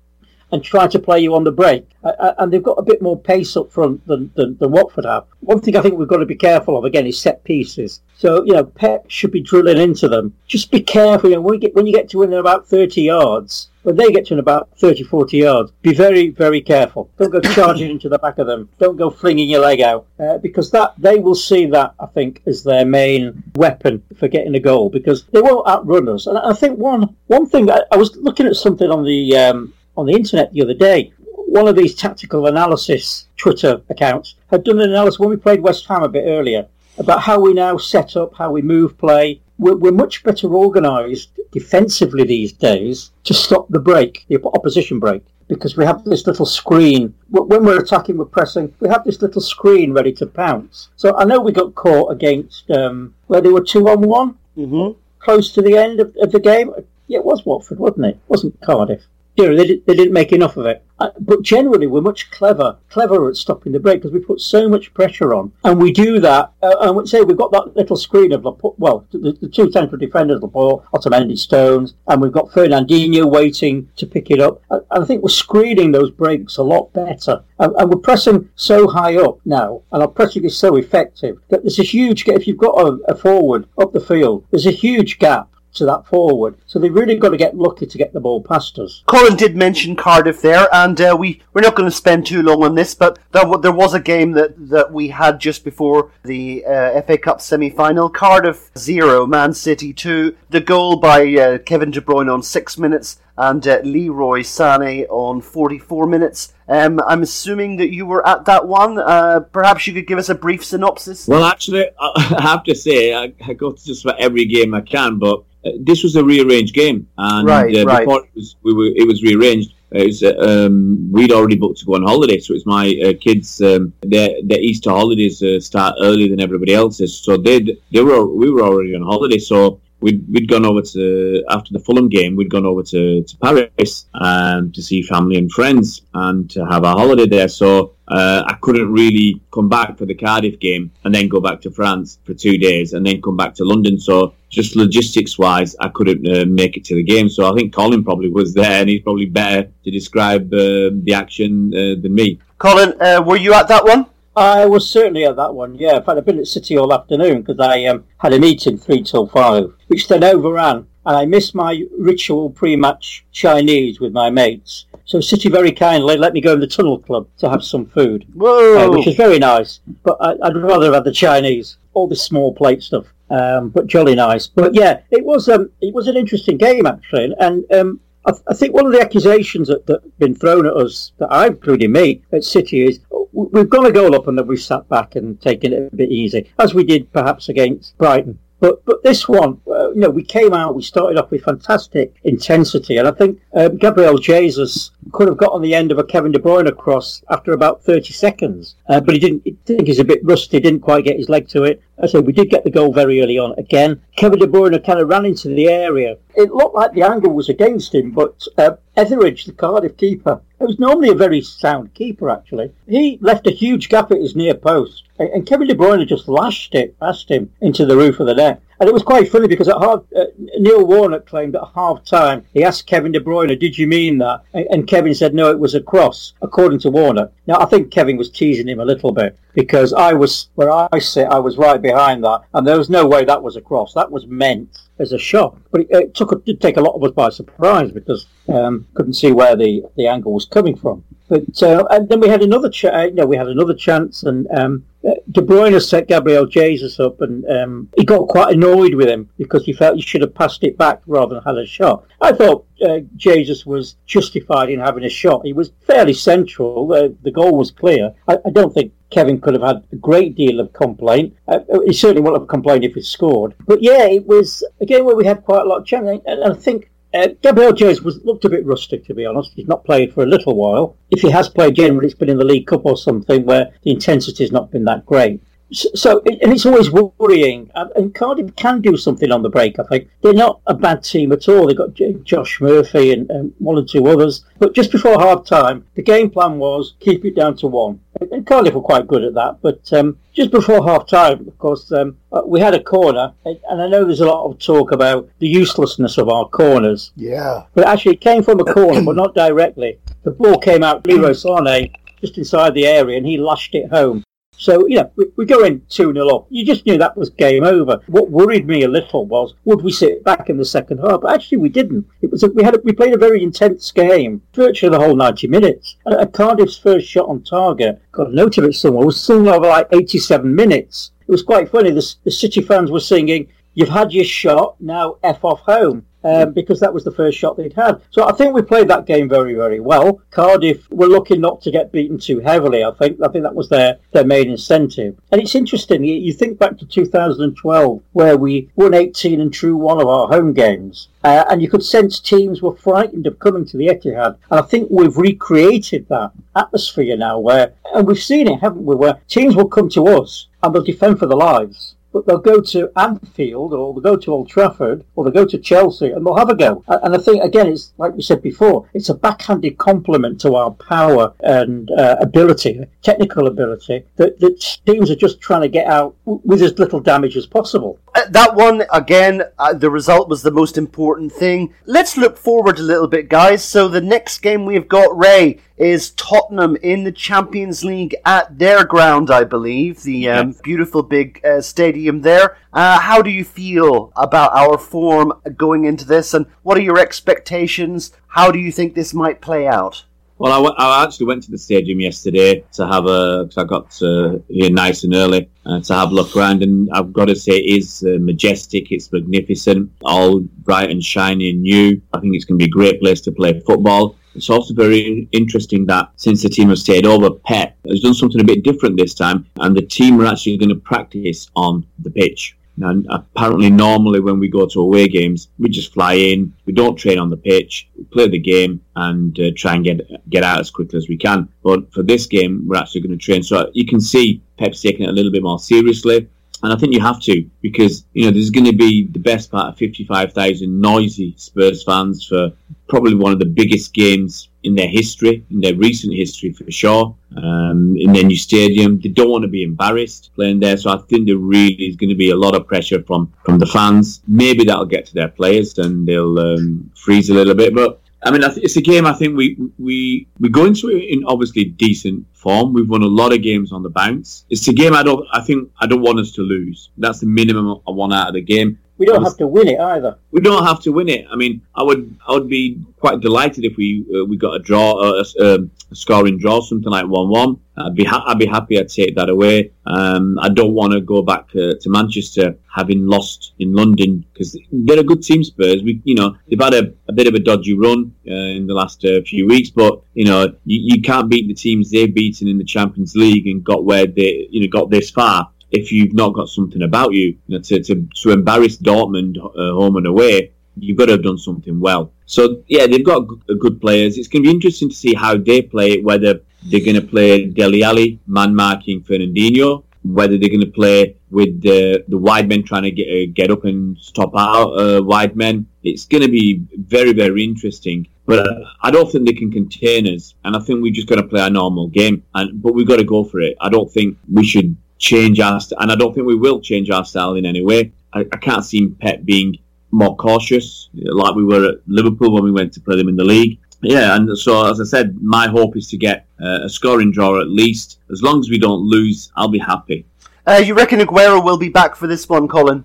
and try to play you on the break. And they've got a bit more pace up front than, than, than Watford have. One thing I think we've got to be careful of again is set pieces. So you know, Pep should be drilling into them. Just be careful. You know, when you get when you get to within about thirty yards, when they get to in about 30, 40 yards, be very, very careful. Don't go charging into the back of them. Don't go flinging your leg out uh, because that they will see that I think as their main weapon for getting a goal because they won't outrun us. And I think one one thing I, I was looking at something on the um, on the internet the other day. One of these tactical analysis Twitter accounts had done an analysis when we played West Ham a bit earlier. about how we now set up, how we move play. We're, we're much better organised defensively these days to stop the break, the opposition break because we have this little screen. When we're attacking, we're pressing, we have this little screen ready to pounce. So I know we got caught against um, where they were two on one,
Mm-hmm.
close to the end of, of the game. Yeah, it was Watford, wasn't it? It wasn't Cardiff. You know, they, did, they didn't make enough of it. Uh, but generally, we're much clever, cleverer at stopping the break because we put so much pressure on, and we do that. Uh, and we say we've got that little screen of well, the, the two central defenders, Laporte, Otamendi, Stones, and we've got Fernandinho waiting to pick it up. And I think we're screening those breaks a lot better, and, and we're pressing so high up now, and our pressing is so effective that there's a huge gap. If you've got a, a forward up the field, there's a huge gap to that forward. So they've really got to get lucky to get the ball past us.
Colin did mention Cardiff there, and uh, we we're not going to spend too long on this, but there, there was a game that, that we had just before the uh, FA Cup semi final. Cardiff zero, Man City two. The goal by uh, Kevin De Bruyne on six minutes, and uh, Leroy Sané on forty four minutes. Um, I'm assuming that you were at that one. Uh, perhaps you could give us a brief synopsis.
Well, actually, <laughs> I have to say I, I go to just about every game I can, but uh, this was a rearranged game, and
Right,
uh,
right.
before it was, we were, it was rearranged. It was, uh, um, we'd already booked to go on holiday, so it's my uh, kids. Um, their, their Easter holidays uh, start earlier than everybody else's, so they they were we were already on holiday. So we'd we'd gone over to after the Fulham game, we'd gone over to, to Paris um, to see family and friends and to have our holiday there. So uh, I couldn't really come back for the Cardiff game and then go back to France for two days and then come back to London. So just logistics wise, I couldn't uh, make it to the game. So I think Colin probably was there and he's probably better to describe uh, the action uh, than me.
Colin, uh, were you at that one?
I was certainly at that one, yeah. In fact, I've been at City all afternoon because I um, had a meeting three till five, which then overran, and I missed my ritual pre-match Chinese with my mates. So City very kindly let me go in the Tunnel Club to have some food, uh, which is very nice. But I, I'd rather have had the Chinese, all this small plate stuff. Um, but jolly nice. But yeah, it was um, it was an interesting game actually, and um, I, th- I think one of the accusations that that have been thrown at us, that I, including me, at City, is we've gone a goal up and then we've sat back and taken it a bit easy, as we did perhaps against Brighton. But but this one, uh, you know, we came out, we started off with fantastic intensity, and I think um, Gabriel Jesus could have got on the end of a Kevin De Bruyne cross after about 30 seconds, uh, but he didn't. I think he's a bit rusty, didn't quite get his leg to it. I say we did get the goal very early on. Again, Kevin De Bruyne kind of ran into the area. It looked like the angle was against him, but uh, Etheridge, the Cardiff keeper, was normally a very sound keeper actually. He left a huge gap at his near post, and, and Kevin De Bruyne just lashed it past him into the roof of the net. And it was quite funny because at half, uh, Neil Warnock claimed at half time he asked Kevin De Bruyne, "Did you mean that?" And, Kevin said, "No, it was a cross." According to Warnock. Now I think Kevin was teasing him a little bit because I was where I sit, I was right behind that, and there was no way that was a cross. That was meant as a shot, but it, it took a, did take a lot of us by surprise because um, couldn't see where the, the angle was coming from. But uh, and then we had another ch- uh, you know, we had another chance, and um, uh, De Bruyne set Gabriel Jesus up, and um, he got quite annoyed with him because he felt he should have passed it back rather than had a shot. I thought uh, Jesus was justified in having a shot. He was fairly central. The, the goal was clear. I, I don't think Kevin could have had a great deal of complaint. Uh, he certainly wouldn't have complained if he scored. But yeah, it was a game where we had quite a lot of chance, and I think. Uh, Gabriel Jesus was looked a bit rustic, to be honest. He's not played for a little while. If he has played, generally it's been in the League Cup or something where the intensity's not been that great. So, and it's always worrying. And, and Cardiff can do something on the break. I think they're not a bad team at all. They've got Josh Murphy and, and one or two others. But just before half time, the game plan was keep it down to one. And- Cardiff were quite good at that. But um, just before half time, of course, um, uh, we had a corner, and and I know there's a lot of talk about the uselessness of our corners.
Yeah.
But actually, it came from a corner, but not directly. The ball came out, Leroy Sane, just inside the area, and he lashed it home. So, you know, we, we go in 2 0 up. You just knew that was game over. What worried me a little was, would we sit back in the second half? But actually, we didn't. It was a, we had a, we played a very intense game, virtually the whole 90 minutes. And Cardiff's first shot on target, got a note of it somewhere, was something over like 87 minutes. It was quite funny. The, the City fans were singing, You've had your shot, now F off home. Um, because that was the first shot they'd had. So I think we played that game very, very well. Cardiff were lucky not to get beaten too heavily. I think I think that was their, their main incentive. And it's interesting. You, think back to 2012, where we won 18 and drew one of our home games. Uh, and you could sense teams were frightened of coming to the Etihad. And I think we've recreated that atmosphere now where, and we've seen it, haven't we, where teams will come to us and they'll defend for their lives but they'll go to Anfield or they'll go to Old Trafford or they'll go to Chelsea and they'll have a go. And I think, again, it's like we said before, it's a backhanded compliment to our power and uh, ability, technical ability, that, that teams are just trying to get out with as little damage as possible.
Uh, that one again uh, the result was the most important thing. Let's look forward a little bit guys. So the next game we've got ray is tottenham in the champions league at their ground i believe the um, beautiful big uh, stadium there. Uh, how do you feel about our form going into this and what are your expectations? How do you think this might play out
Well, I, w- I actually went to the stadium yesterday to have a. Cause I got uh, here nice and early uh, to have a look around, and I've got to say, it is uh, majestic. It's magnificent, all bright and shiny and new. I think it's going to be a great place to play football. It's also very interesting that since the team has stayed over, Pep has done something a bit different this time, and the team are actually going to practice on the pitch. Now, apparently, normally when we go to away games, we just fly in. We don't train on the pitch. We play the game and uh, try and get get out as quickly as we can. But for this game, we're actually going to train. So you can see Pep's taking it a little bit more seriously. And I think you have to because you know there's going to be the best part of 55,000 noisy Spurs fans for probably one of the biggest games in their history, in their recent history for sure. Um, in their new stadium, they don't want to be embarrassed playing there. So I think there really is going to be a lot of pressure from from the fans. Maybe that'll get to their players and they'll um, freeze a little bit, but. I mean, it's a game. I think we we we go into it in obviously decent form. We've won a lot of games on the bounce. It's a game I don't. I think I don't want us to lose. That's the minimum I want out of the game.
We don't have to win it either.
We don't have to win it. I mean, I would I would be quite delighted if we uh, we got a draw, uh, a, um, a scoring draw, something like one one. I'd be ha- I'd be happy. I'd take that away. Um, I don't want to go back uh, to Manchester having lost in London because they're a good team. Spurs. We you know they've had a, a bit of a dodgy run uh, in the last uh, few weeks, but you know you, you can't beat the teams they've beaten in the Champions League and got where they you know got this far if you've not got something about you, you know, to, to, to embarrass Dortmund uh, home and away, you've got to have done something well. So yeah, they've got g- good players. It's going to be interesting to see how they play. Whether they're going to play Dele Alli man marking Fernandinho, whether they're going to play with the the wide men trying to get uh, get up and stop out uh, wide men. It's going to be very very interesting. But uh, I don't think they can contain us, and I think we're just got to play our normal game. And but we've got to go for it. I don't think we should change our st- and I don't think we will change our style in any way. I, I can't see Pep being more cautious, like we were at Liverpool when we went to play them in the league. Yeah, and so as I said, my hope is to get uh, a scoring draw at least. As long as we don't lose, I'll be happy.
Uh, you reckon Aguero will be back for this one, Colin?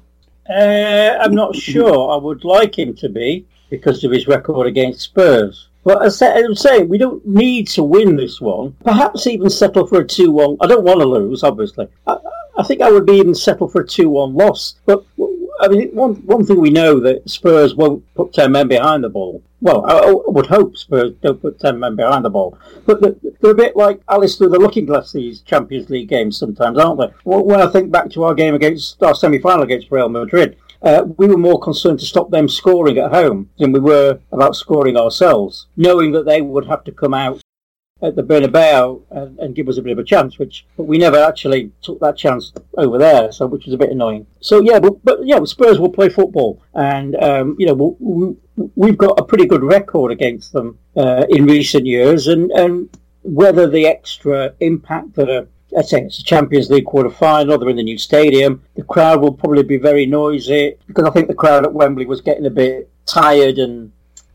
Uh, I'm not sure. I would like him to be because of his record against Spurs. But as I was saying, we don't need to win this one. Perhaps even settle for a 2 1. I don't want to lose, obviously. I, I think I would be even settle for a 2 1 loss. But, I mean, one, one thing we know that Spurs won't put 10 men behind the ball. Well, I, I would hope Spurs don't put 10 men behind the ball. But they're, they're a bit like Alice through the looking glass, these Champions League games sometimes, aren't they? When I think back to our game against, our semi final against Real Madrid, uh, we were more concerned to stop them scoring at home than we were about scoring ourselves, knowing that they would have to come out at the Bernabeu and, and give us a bit of a chance, which but we never actually took that chance over there, so which was a bit annoying. So yeah, but, but yeah, Spurs will play football, and um, you know we, we've got a pretty good record against them uh, in recent years, and and whether the extra impact that a I say it's a Champions League quarter final. They're in the new stadium. The crowd will probably be very noisy because I think the crowd at Wembley was getting a bit tired and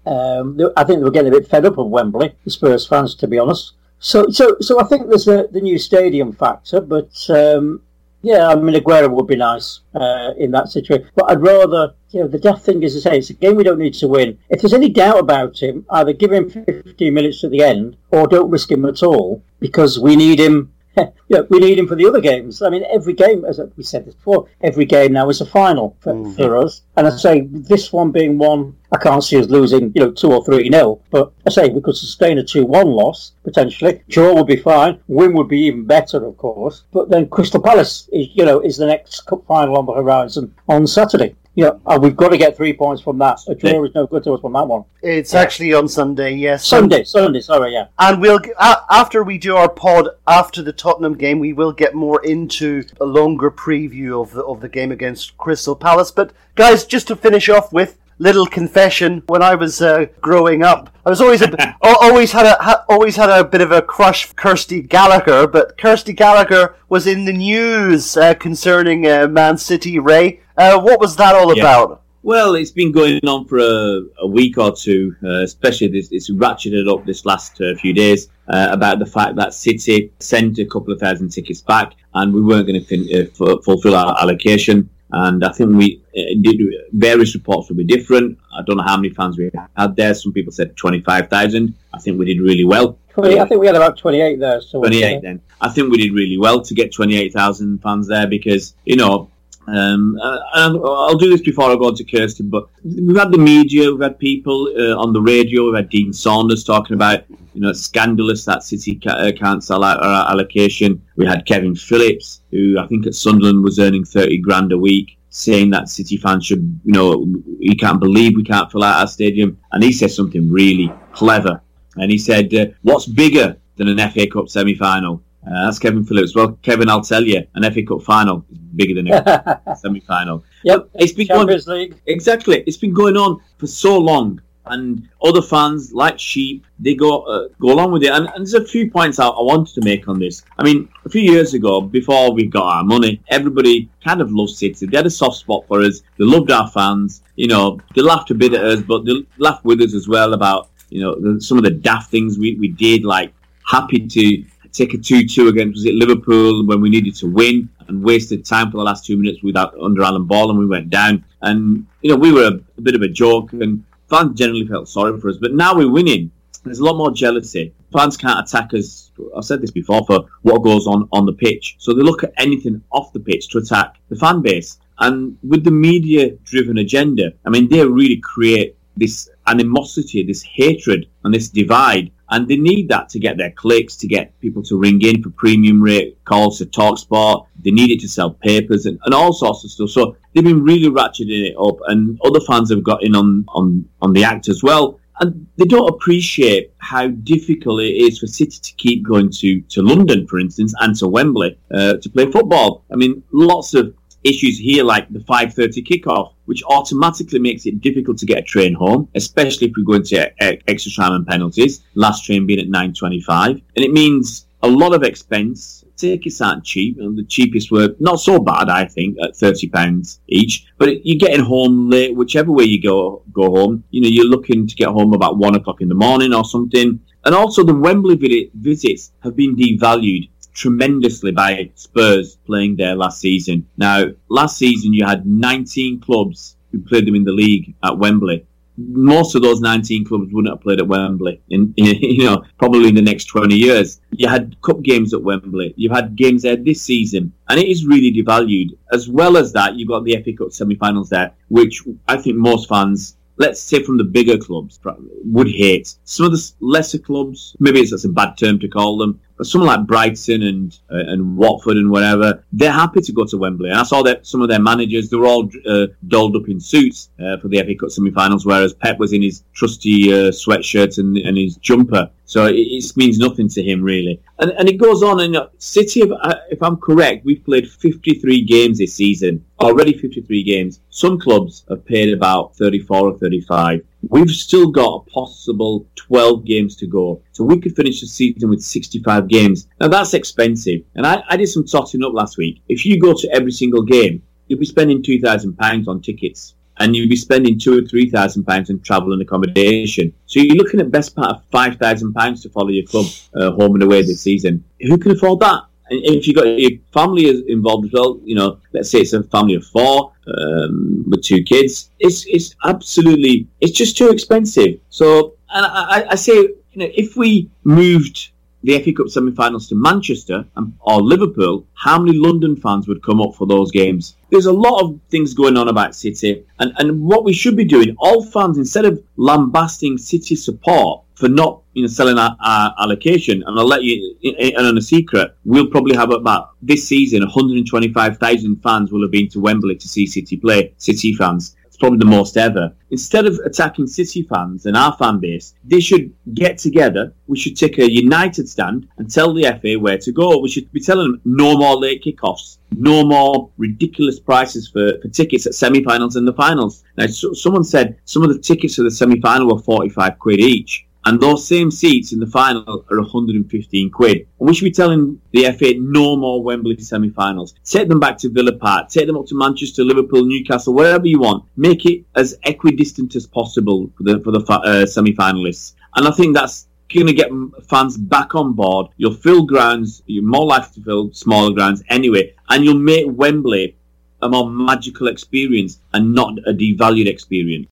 um, I think they were getting a bit fed up of Wembley, the Spurs fans, to be honest. So, so, so I think there's a, the new stadium factor, but um, yeah, I mean Aguero would be nice uh, in that situation. But I'd rather, you know, the death thing is to say it's a game we don't need to win. If there's any doubt about him, either give him 15 minutes at the end or don't risk him at all because we need him <laughs> yeah, we need him for the other games. I mean, every game, as we said this before, every game now is a final for,
Mm.
for us. And I say this one being one, I can't see us losing, you know, two or three nil. But I say we could sustain a two-one loss potentially. Draw would be fine. Win would be even better, of course. But then Crystal Palace, is, you know, is the next cup final on the horizon on Saturday. You know, and we've got to get three points from that. A draw is no good to us from that one.
It's actually on Sunday, yes.
Sunday, Sunday, sorry, yeah.
And we'll after we do our pod after the Tottenham game, we will get more into a longer preview of the of the game against Crystal Palace. But guys, just to finish off with little confession, when I was uh, growing up, I was always a, b- <laughs> al- always had a ha- always had a bit of a crush for Kirsty Gallagher. But Kirsty Gallagher was in the news uh, concerning uh, Man City. Ray, uh, what was that all
Yeah.
about?
Well, it's been going on for a, a week or two, uh, especially this, it's ratcheted up this last uh, few days uh, about the fact that City sent a couple of thousand tickets back and we weren't going to fin- uh, f- fulfill our allocation. And I think we uh, did various reports will be different. I don't know how many fans we had there. Some people said 25,000. I think we did really well.
20, I think we had about 28 there. So
28 then. I think we did really well to get 28,000 fans there because, you know, um, and I'll do this before I go on to Kirsten, but we've had the media, we've had people uh, on the radio, we've had Dean Saunders talking about, you know, scandalous that City ca- can't sell out our allocation. We had Kevin Phillips, who I think at Sunderland was earning 30 grand a week, saying that City fans should, you know, he can't believe we can't fill out our stadium. And he said something really clever. And he said, uh, what's bigger than an FA Cup semi-final? Uh, that's Kevin Phillips. Well, Kevin, I'll tell you, an FA Cup final is bigger than a <laughs> semi-final.
Yep.
It's been going,
League.
exactly. It's been going on for so long, and other fans, like sheep, they go uh, go along with it. And, and there's a few points I, I wanted to make on this. I mean, a few years ago, before we got our money, everybody kind of loved City. They had a soft spot for us. They loved our fans. You know, they laughed a bit at us, but they laughed with us as well about you know the, some of the daft things we, we did, like happy to take a 2-2 against was it Liverpool when we needed to win and wasted time for the last two minutes without under Alan Ball and we went down. And you know we were a, a bit of a joke and fans generally felt sorry for us but now we're winning. There's a lot more jealousy. Fans can't attack us. I've said this before for what goes on on the pitch. So they look at anything off the pitch to attack the fan base. And with the media driven agenda I mean they really create this animosity this hatred and this divide and they need that to get their clicks, to get people to ring in for premium rate calls to Talksport. They need it to sell papers and, and all sorts of stuff. So they've been really ratcheting it up, and other fans have got in on, on, on the act as well. And they don't appreciate how difficult it is for City to keep going to, to London, for instance, and to Wembley uh, to play football. I mean, lots of issues here like the 5.30 kickoff which automatically makes it difficult to get a train home especially if we go into extra time and penalties last train being at 9.25 and it means a lot of expense. Tickets aren't cheap and the cheapest were not so bad i think at 30 pounds each. But you're getting home late whichever way you go go home. You know you're looking to get home about one o'clock in the morning or something. And also the wembley visits have been devalued tremendously by Spurs playing there last season. Now, last season you had 19 clubs who played them in the league at Wembley. Most of those 19 clubs wouldn't have played at Wembley in, in <laughs> you know probably in the next 20 years. You had cup games at Wembley. You've had games there this season, and it is really devalued. As well as that, you've got the FA Cup semi-finals there, which I think most fans let's say from the bigger clubs would hate. Some of the lesser clubs, maybe it's that's a bad term to call them, but someone like Brighton and uh, and Watford and whatever, they're happy to go to Wembley. And I saw that some of their managers, they were all uh, dolled up in suits uh, for the FA Cup semi-finals, whereas Pep was in his trusty uh, sweatshirt and, and his jumper. So it, it, means nothing to him really. And, and it goes on. And uh, City, if, if I'm correct, we've played 53 games this season. Already 53 games. Some clubs have paid about 34 or 35. We've still got a possible 12 games to go. So we could finish the season with 65 games. Now that's expensive. And I, I did some totting up last week. If you go to every single game, you'll be spending £2,000 on tickets. And you'll be spending two or three thousand pounds on travel and accommodation. So you're looking at best part of five thousand pounds to follow your club uh, home and away this season. Who can afford that? And if you got your family involved as well, you know, let's say it's a family of four um, with two kids, it's it's absolutely it's just too expensive. So, and I, I say, you know, if we moved the FA Cup semi-finals to Manchester or Liverpool, how many London fans would come up for those games? There's a lot of things going on about City, and, and what we should be doing, all fans, instead of lambasting City support for not you know selling our, our allocation, and I'll let you in on a secret, we'll probably have about this season 125,000 fans will have been to Wembley to see City play. City fans. It's probably the most ever. Instead of attacking City fans and our fan base, they should get together. We should take a united stand and tell the FA where to go. We should be telling them no more late kickoffs, no more ridiculous prices for, for tickets at semi-finals and the finals. Now, so, someone said some of the tickets for the semi-final were 45 quid each. And those same seats in the final are 115 quid. And we should be telling the FA no more Wembley semi-finals. Take them back to Villa Park. Take them up to Manchester, Liverpool, Newcastle, wherever you want. Make it as equidistant as possible for the for the uh, semi-finalists. And I think that's going to get fans back on board. You'll fill grounds. You're more likely to fill smaller grounds anyway, and you'll make Wembley a more magical experience and not a devalued experience.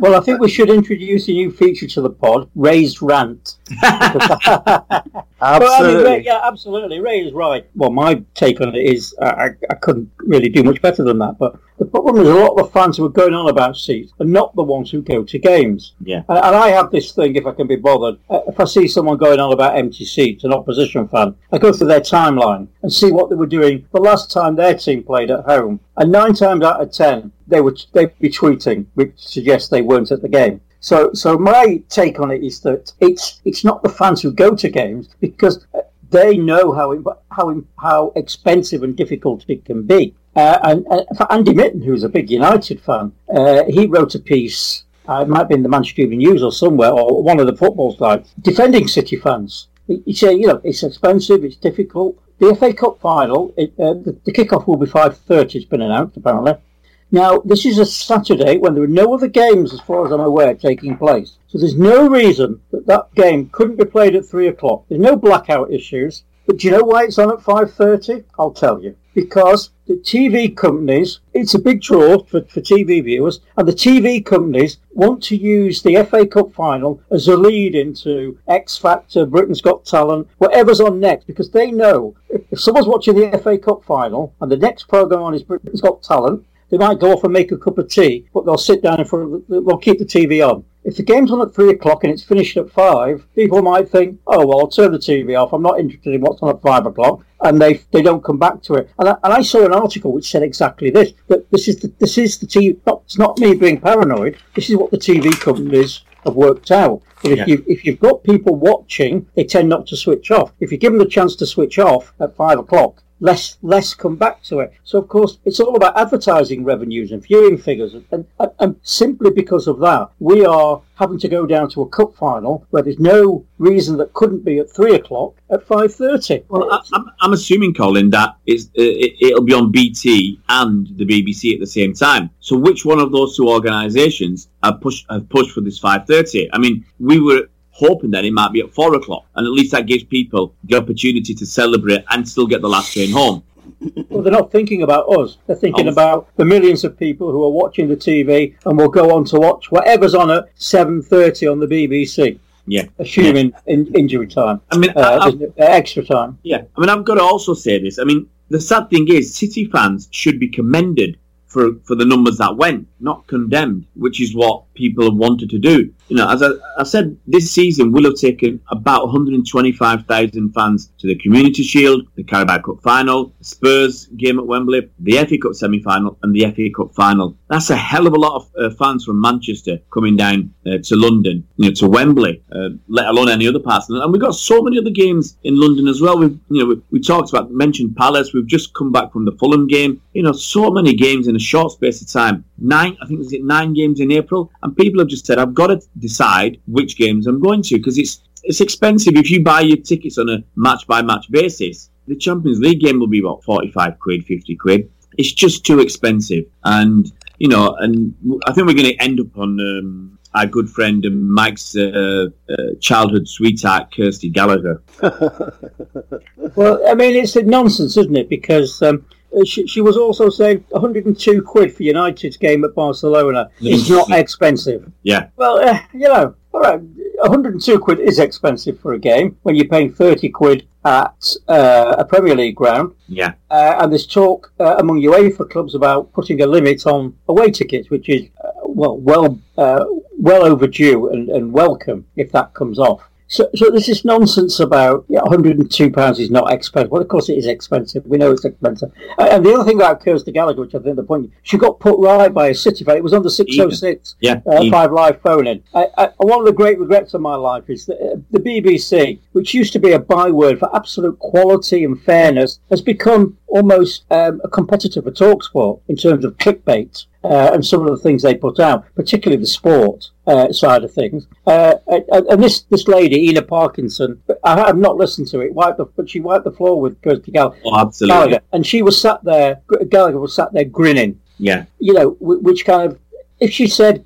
Well, I think we should introduce a new feature to the pod: Ray's Rant. <laughs>
Absolutely.
I mean, yeah, absolutely. Ray is right. Well, my take on it is I, I couldn't really do much better than that. But the problem is a lot of the fans who are going on about seats are not the ones who go to games.
Yeah.
And, and I have this thing, if I can be bothered, uh, if I see someone going on about empty seats, an opposition fan, I go through their timeline and see what they were doing the last time their team played at home. And nine times out of ten, they would they'd be tweeting, which suggests they weren't at the game. So, so my take on it is that it's it's not the fans who go to games because uh, they know how how how expensive and difficult it can be. Uh, and, and for Andy Mitten, who's a big United fan, uh, he wrote a piece. Uh, it might be in the Manchester Evening News or somewhere, or one of the football sites, defending City fans. He, said, you know, it's expensive, it's difficult. The FA Cup final, it, uh, the, the kickoff will be five thirty. It's been announced apparently. Now, this is a Saturday when there are no other games, as far as I'm aware, taking place. So there's no reason that that game couldn't be played at 3 o'clock. There's no blackout issues. But do you know why it's on at 5.30? I'll tell you. Because the TV companies, it's a big draw for, for TV viewers, and the TV companies want to use the FA Cup final as a lead into X Factor, Britain's Got Talent, whatever's on next, because they know if, if someone's watching the FA Cup final and the next programme on is Britain's Got Talent, they might go off and make a cup of tea, but they'll sit down in front of the, they'll keep the TV on. If the game's on at three o'clock and it's finished at five, people might think, "Oh well, I'll turn the TV off. I'm not interested in what's on at five o'clock," and they they don't come back to it. And I, and I saw an article which said exactly this: that this is the this is the TV. Not, it's not me being paranoid. This is what the TV companies have worked out. But if
Yeah.
you if you've got people watching, they tend not to switch off. If you give them the chance to switch off at five o'clock, less less come back to it. So of course it's all about advertising revenues and viewing figures, and, and, and simply because of that, we are having to go down to a cup final where there's no reason that couldn't be at three o'clock at five thirty.
Well, I, I'm, I'm assuming, Colin, that it's, uh, it, it'll be on BT and the BBC at the same time. So, which one of those two organisations have pushed have pushed for this 5:30? I mean, we were hoping that it might be at four o'clock, and at least that gives people the opportunity to celebrate and still get the last train home.
Well, they're not thinking about us. They're thinking
Oh.
about the millions of people who are watching the TV and will go on to watch whatever's on at seven thirty on the BBC,
Yeah,
assuming in, injury time,
I mean,
uh, uh, extra time.
Yeah, I mean, I've got to also say this. I mean, the sad thing is, City fans should be commended for for the numbers that went, not condemned, which is what people have wanted to do. You know, as I, I said, this season will have taken about 125,000 fans to the Community Shield, the Carabao Cup final, Spurs game at Wembley, the FA Cup semi-final, and the FA Cup final. That's a hell of a lot of uh, fans from Manchester coming down uh, to London, you know, to Wembley, uh, let alone any other parts. And we've got so many other games in London as well. We've, you know, we, we talked about mentioned Palace. We've just come back from the Fulham game. You know, so many games in a short space of time. Nine, I think, was it nine games in April? And people have just said, I've got to decide which games I'm going to because it's it's expensive if you buy your tickets on a match by match basis. The Champions League game will be about 45 quid, 50 quid. It's just too expensive. And, you know, and I think we're going to end up on um, our good friend um, Mike's uh, uh, childhood sweetheart, Kirsty Gallagher. <laughs>
Well, I mean, it's a nonsense, isn't it? Because um, she, she was also saying 102 quid for United's game at Barcelona. It's not expensive.
Yeah.
Well, uh, you know, all right. 102 quid is expensive for a game when you're paying 30 quid at uh, a Premier League ground.
Yeah.
Uh, and there's talk uh, among UEFA clubs about putting a limit on away tickets, which is uh, well, well, uh, well overdue and, and welcome if that comes off. So, so this is nonsense about yeah, 102 pounds is not expensive. Well, of course it is expensive. We know it's expensive. And the other thing about Kirsty Gallagher, which I think the point, she got put right by a City fan. It was on the 606
Yeah.
uh, five live phone in. I, I, one of the great regrets of my life is that uh, the BBC, which used to be a byword for absolute quality and fairness, has become almost um, a competitor for Talksport in terms of clickbait. Uh, and some of the things they put out, particularly the sport uh, side of things. Uh, and, this this lady, Ena Parkinson, I have not listened to it, wiped the, but she wiped the floor with Kirsty Gall-
Oh, absolutely.
Gallagher, and she was sat there. Gallagher was sat there grinning
Yeah.
you know, which kind of, if she said,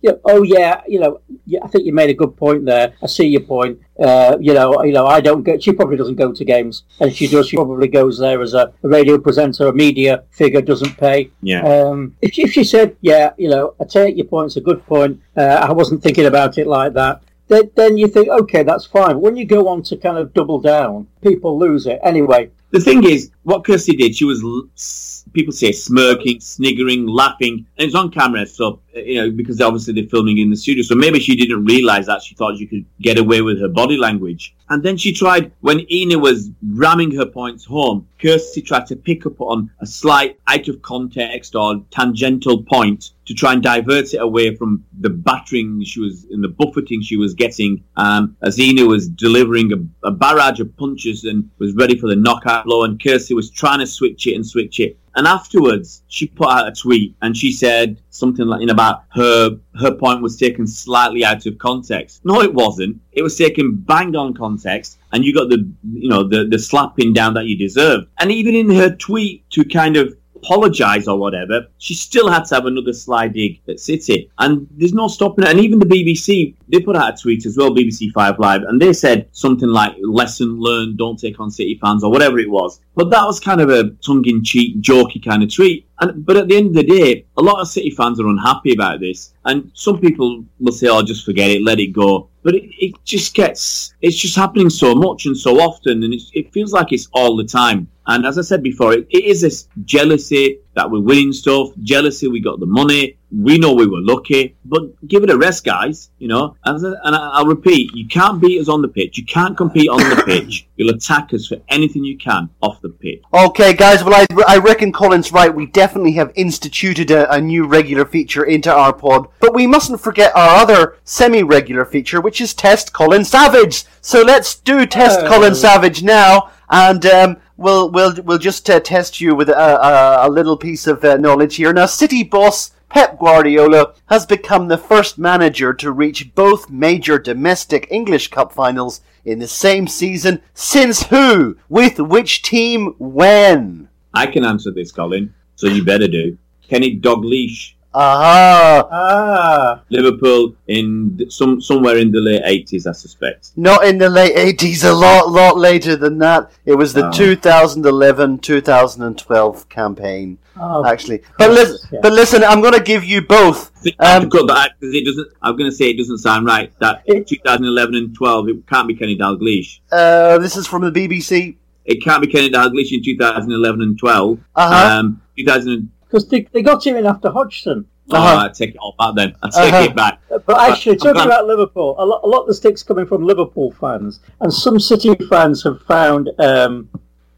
you know, oh yeah, you know, yeah, I think you made a good point there. I see your point. Uh, you know, you know, I don't get. She probably doesn't go to games, and if she does. She probably goes there as a, radio presenter, a media figure, doesn't pay.
Yeah.
Um, if, she, if she said, yeah, you know, I take your point. It's a good point. Uh, I wasn't thinking about it like that. Then, then you think, okay, that's fine. But when you go on to kind of double down, people lose it anyway.
The thing is, what Kirsty did, she was, people say, smirking, sniggering, laughing, and it's on camera, so, uh, you know, because obviously they're filming in the studio, so maybe she didn't realize that. She thought she could get away with her body language. And then she tried, when Ena was ramming her points home, Kirsty tried to pick up on a slight out of context or tangential point to try and divert it away from the battering she was in the buffeting she was getting um, as Ena was delivering a, a barrage of punches and was ready for the knockout blow and Kirsty was trying to switch it and switch it and afterwards she put out a tweet and she said something like you know, about her her point was taken slightly out of context. No it wasn't. It was taken bang on context and you got the you know the the slapping down that you deserved. And even in her tweet to kind of apologise or whatever, she still had to have another sly dig at City. And there's no stopping it. And even the BBC, they put out a tweet as well, BBC Five Live, and they said something like, lesson learned, don't take on City fans, or whatever it was. But that was kind of a tongue in cheek, jokey kind of tweet. And, but at the end of the day, a lot of City fans are unhappy about this. And some people will say, oh, just forget it, let it go. But it, it just gets, it's just happening so much and so often, and it feels like it's all the time. And as I said before, it, it is this jealousy that we're winning stuff, jealousy we got the money, we know we were lucky, but give it a rest, guys. You know, and, and I- I'll repeat, you can't beat us on the pitch, you can't compete on the <coughs> pitch. You'll attack us for anything you can off the pitch.
Okay, guys, well, I, I reckon Colin's right. We definitely have instituted a, a new regular feature into our pod, but we mustn't forget our other semi regular feature, which is Test Colin Savage. So let's do Test
Oh.
Colin Savage now, and um, we'll, we'll, we'll just uh, test you with a, a, a little piece of uh, knowledge here. Now, City boss Pep Guardiola has become the first manager to reach both major domestic English Cup finals in the same season since who? With which team when?
I can answer this, Colin, so you better do. Kenny Dalglish,
Aha!
Ah,
Liverpool in some somewhere in the late eighties, I suspect.
Not in the late 80s, a lot, lot later than that. It was the
Oh.
2011 2012 campaign,
oh,
actually. But, listen,
yeah.
but listen, I'm going to give you both.
I have
Um,
to cut that out because it doesn't. I'm going to say it doesn't sound right. That
It-
2011 and 12, it can't be Kenny Dalglish.
Uh, this is from the BBC.
It can't be Kenny Dalglish in 2011 and 12.
Uh-huh.
Um, 2000.
Because they, they got him in after Hodgson.
Oh,
Uh-huh.
I take it all back then. I take
Uh-huh.
it back.
But actually,
I'm
talking
glad-
about Liverpool, a lot, a lot of the sticks coming from Liverpool fans, and some City fans have found um,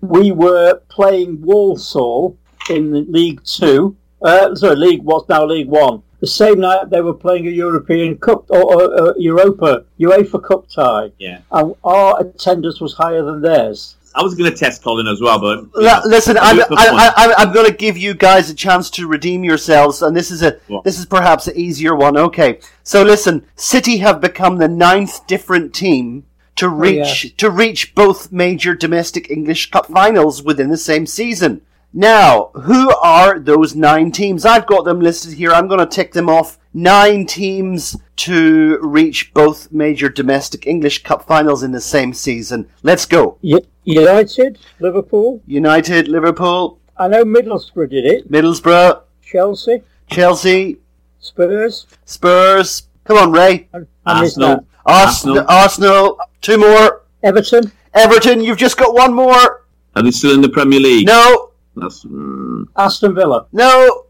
we were playing Walsall in League Two, uh, sorry, League what's now League One. The same night they were playing a European Cup or, or uh, Europa UEFA Cup tie,
Yeah.
and our attendance was higher than theirs.
I was going to test Colin as well, but
L- listen,
I
I'm,
do have a
I,
point.
I, I, I'm going to give you guys a chance to redeem yourselves, and this is a
What?
this is perhaps an easier one. Okay, so listen, City have become the ninth different team to oh, reach to reach both major domestic English Cup finals within the same season. Now, who are those nine teams? I've got them listed here. I'm going to tick them off. Nine teams to reach both major domestic English Cup finals in the same season. Let's go.
United, Liverpool.
United, Liverpool,
I know Middlesbrough did it.
Middlesbrough,
Chelsea,
Chelsea,
Spurs,
Spurs, Come on, Ray.
Arsenal.
Arsenal. Arsenal. Two more.
Everton.
Everton. You've just got one more.
Are they still in the Premier League?
No.
That's, mm,
Aston Villa.
No.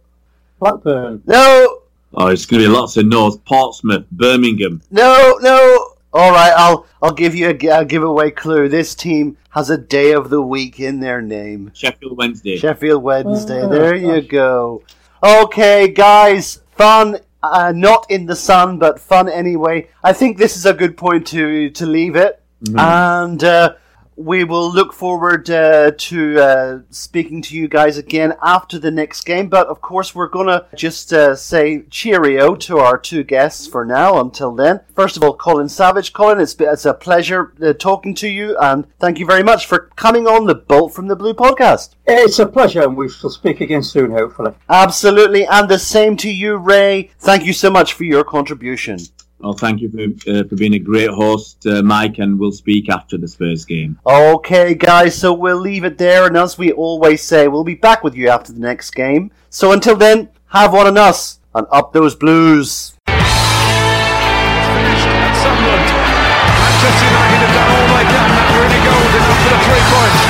Blackburn.
No.
Oh, it's going to be lots of North. Portsmouth, Birmingham.
No. No. All right. I'll I'll give you a, gi- a giveaway clue. This team has a day of the week in their name.
Sheffield Wednesday.
Sheffield Wednesday.
Oh,
there you go. Okay, guys, fun. Uh, not in the sun, but fun anyway. I think this is a good point to to leave it, and uh, we will look forward uh, to uh, speaking to you guys again after the next game. But of course, we're gonna just uh, say cheerio to our two guests for now. Until then, first of all, Colin Savage. Colin, it's, it's a pleasure uh, talking to you, and thank you very much for coming on the Bolt from the Blue podcast.
It's a pleasure, and we shall speak again soon, hopefully.
Absolutely, and the same to you, Ray. Thank you so much for your contribution.
Oh, thank you for, uh, for being a great host, uh, Mike, and we'll speak after the Spurs game.
Okay, guys, so we'll leave it there, and as we always say, we'll be back with you after the next game. So until then, have one on us, and up those blues.
finished at Sunderland. Manchester United have done all they can. That really gold enough for the three points.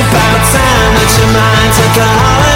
about time that your mind took a holiday.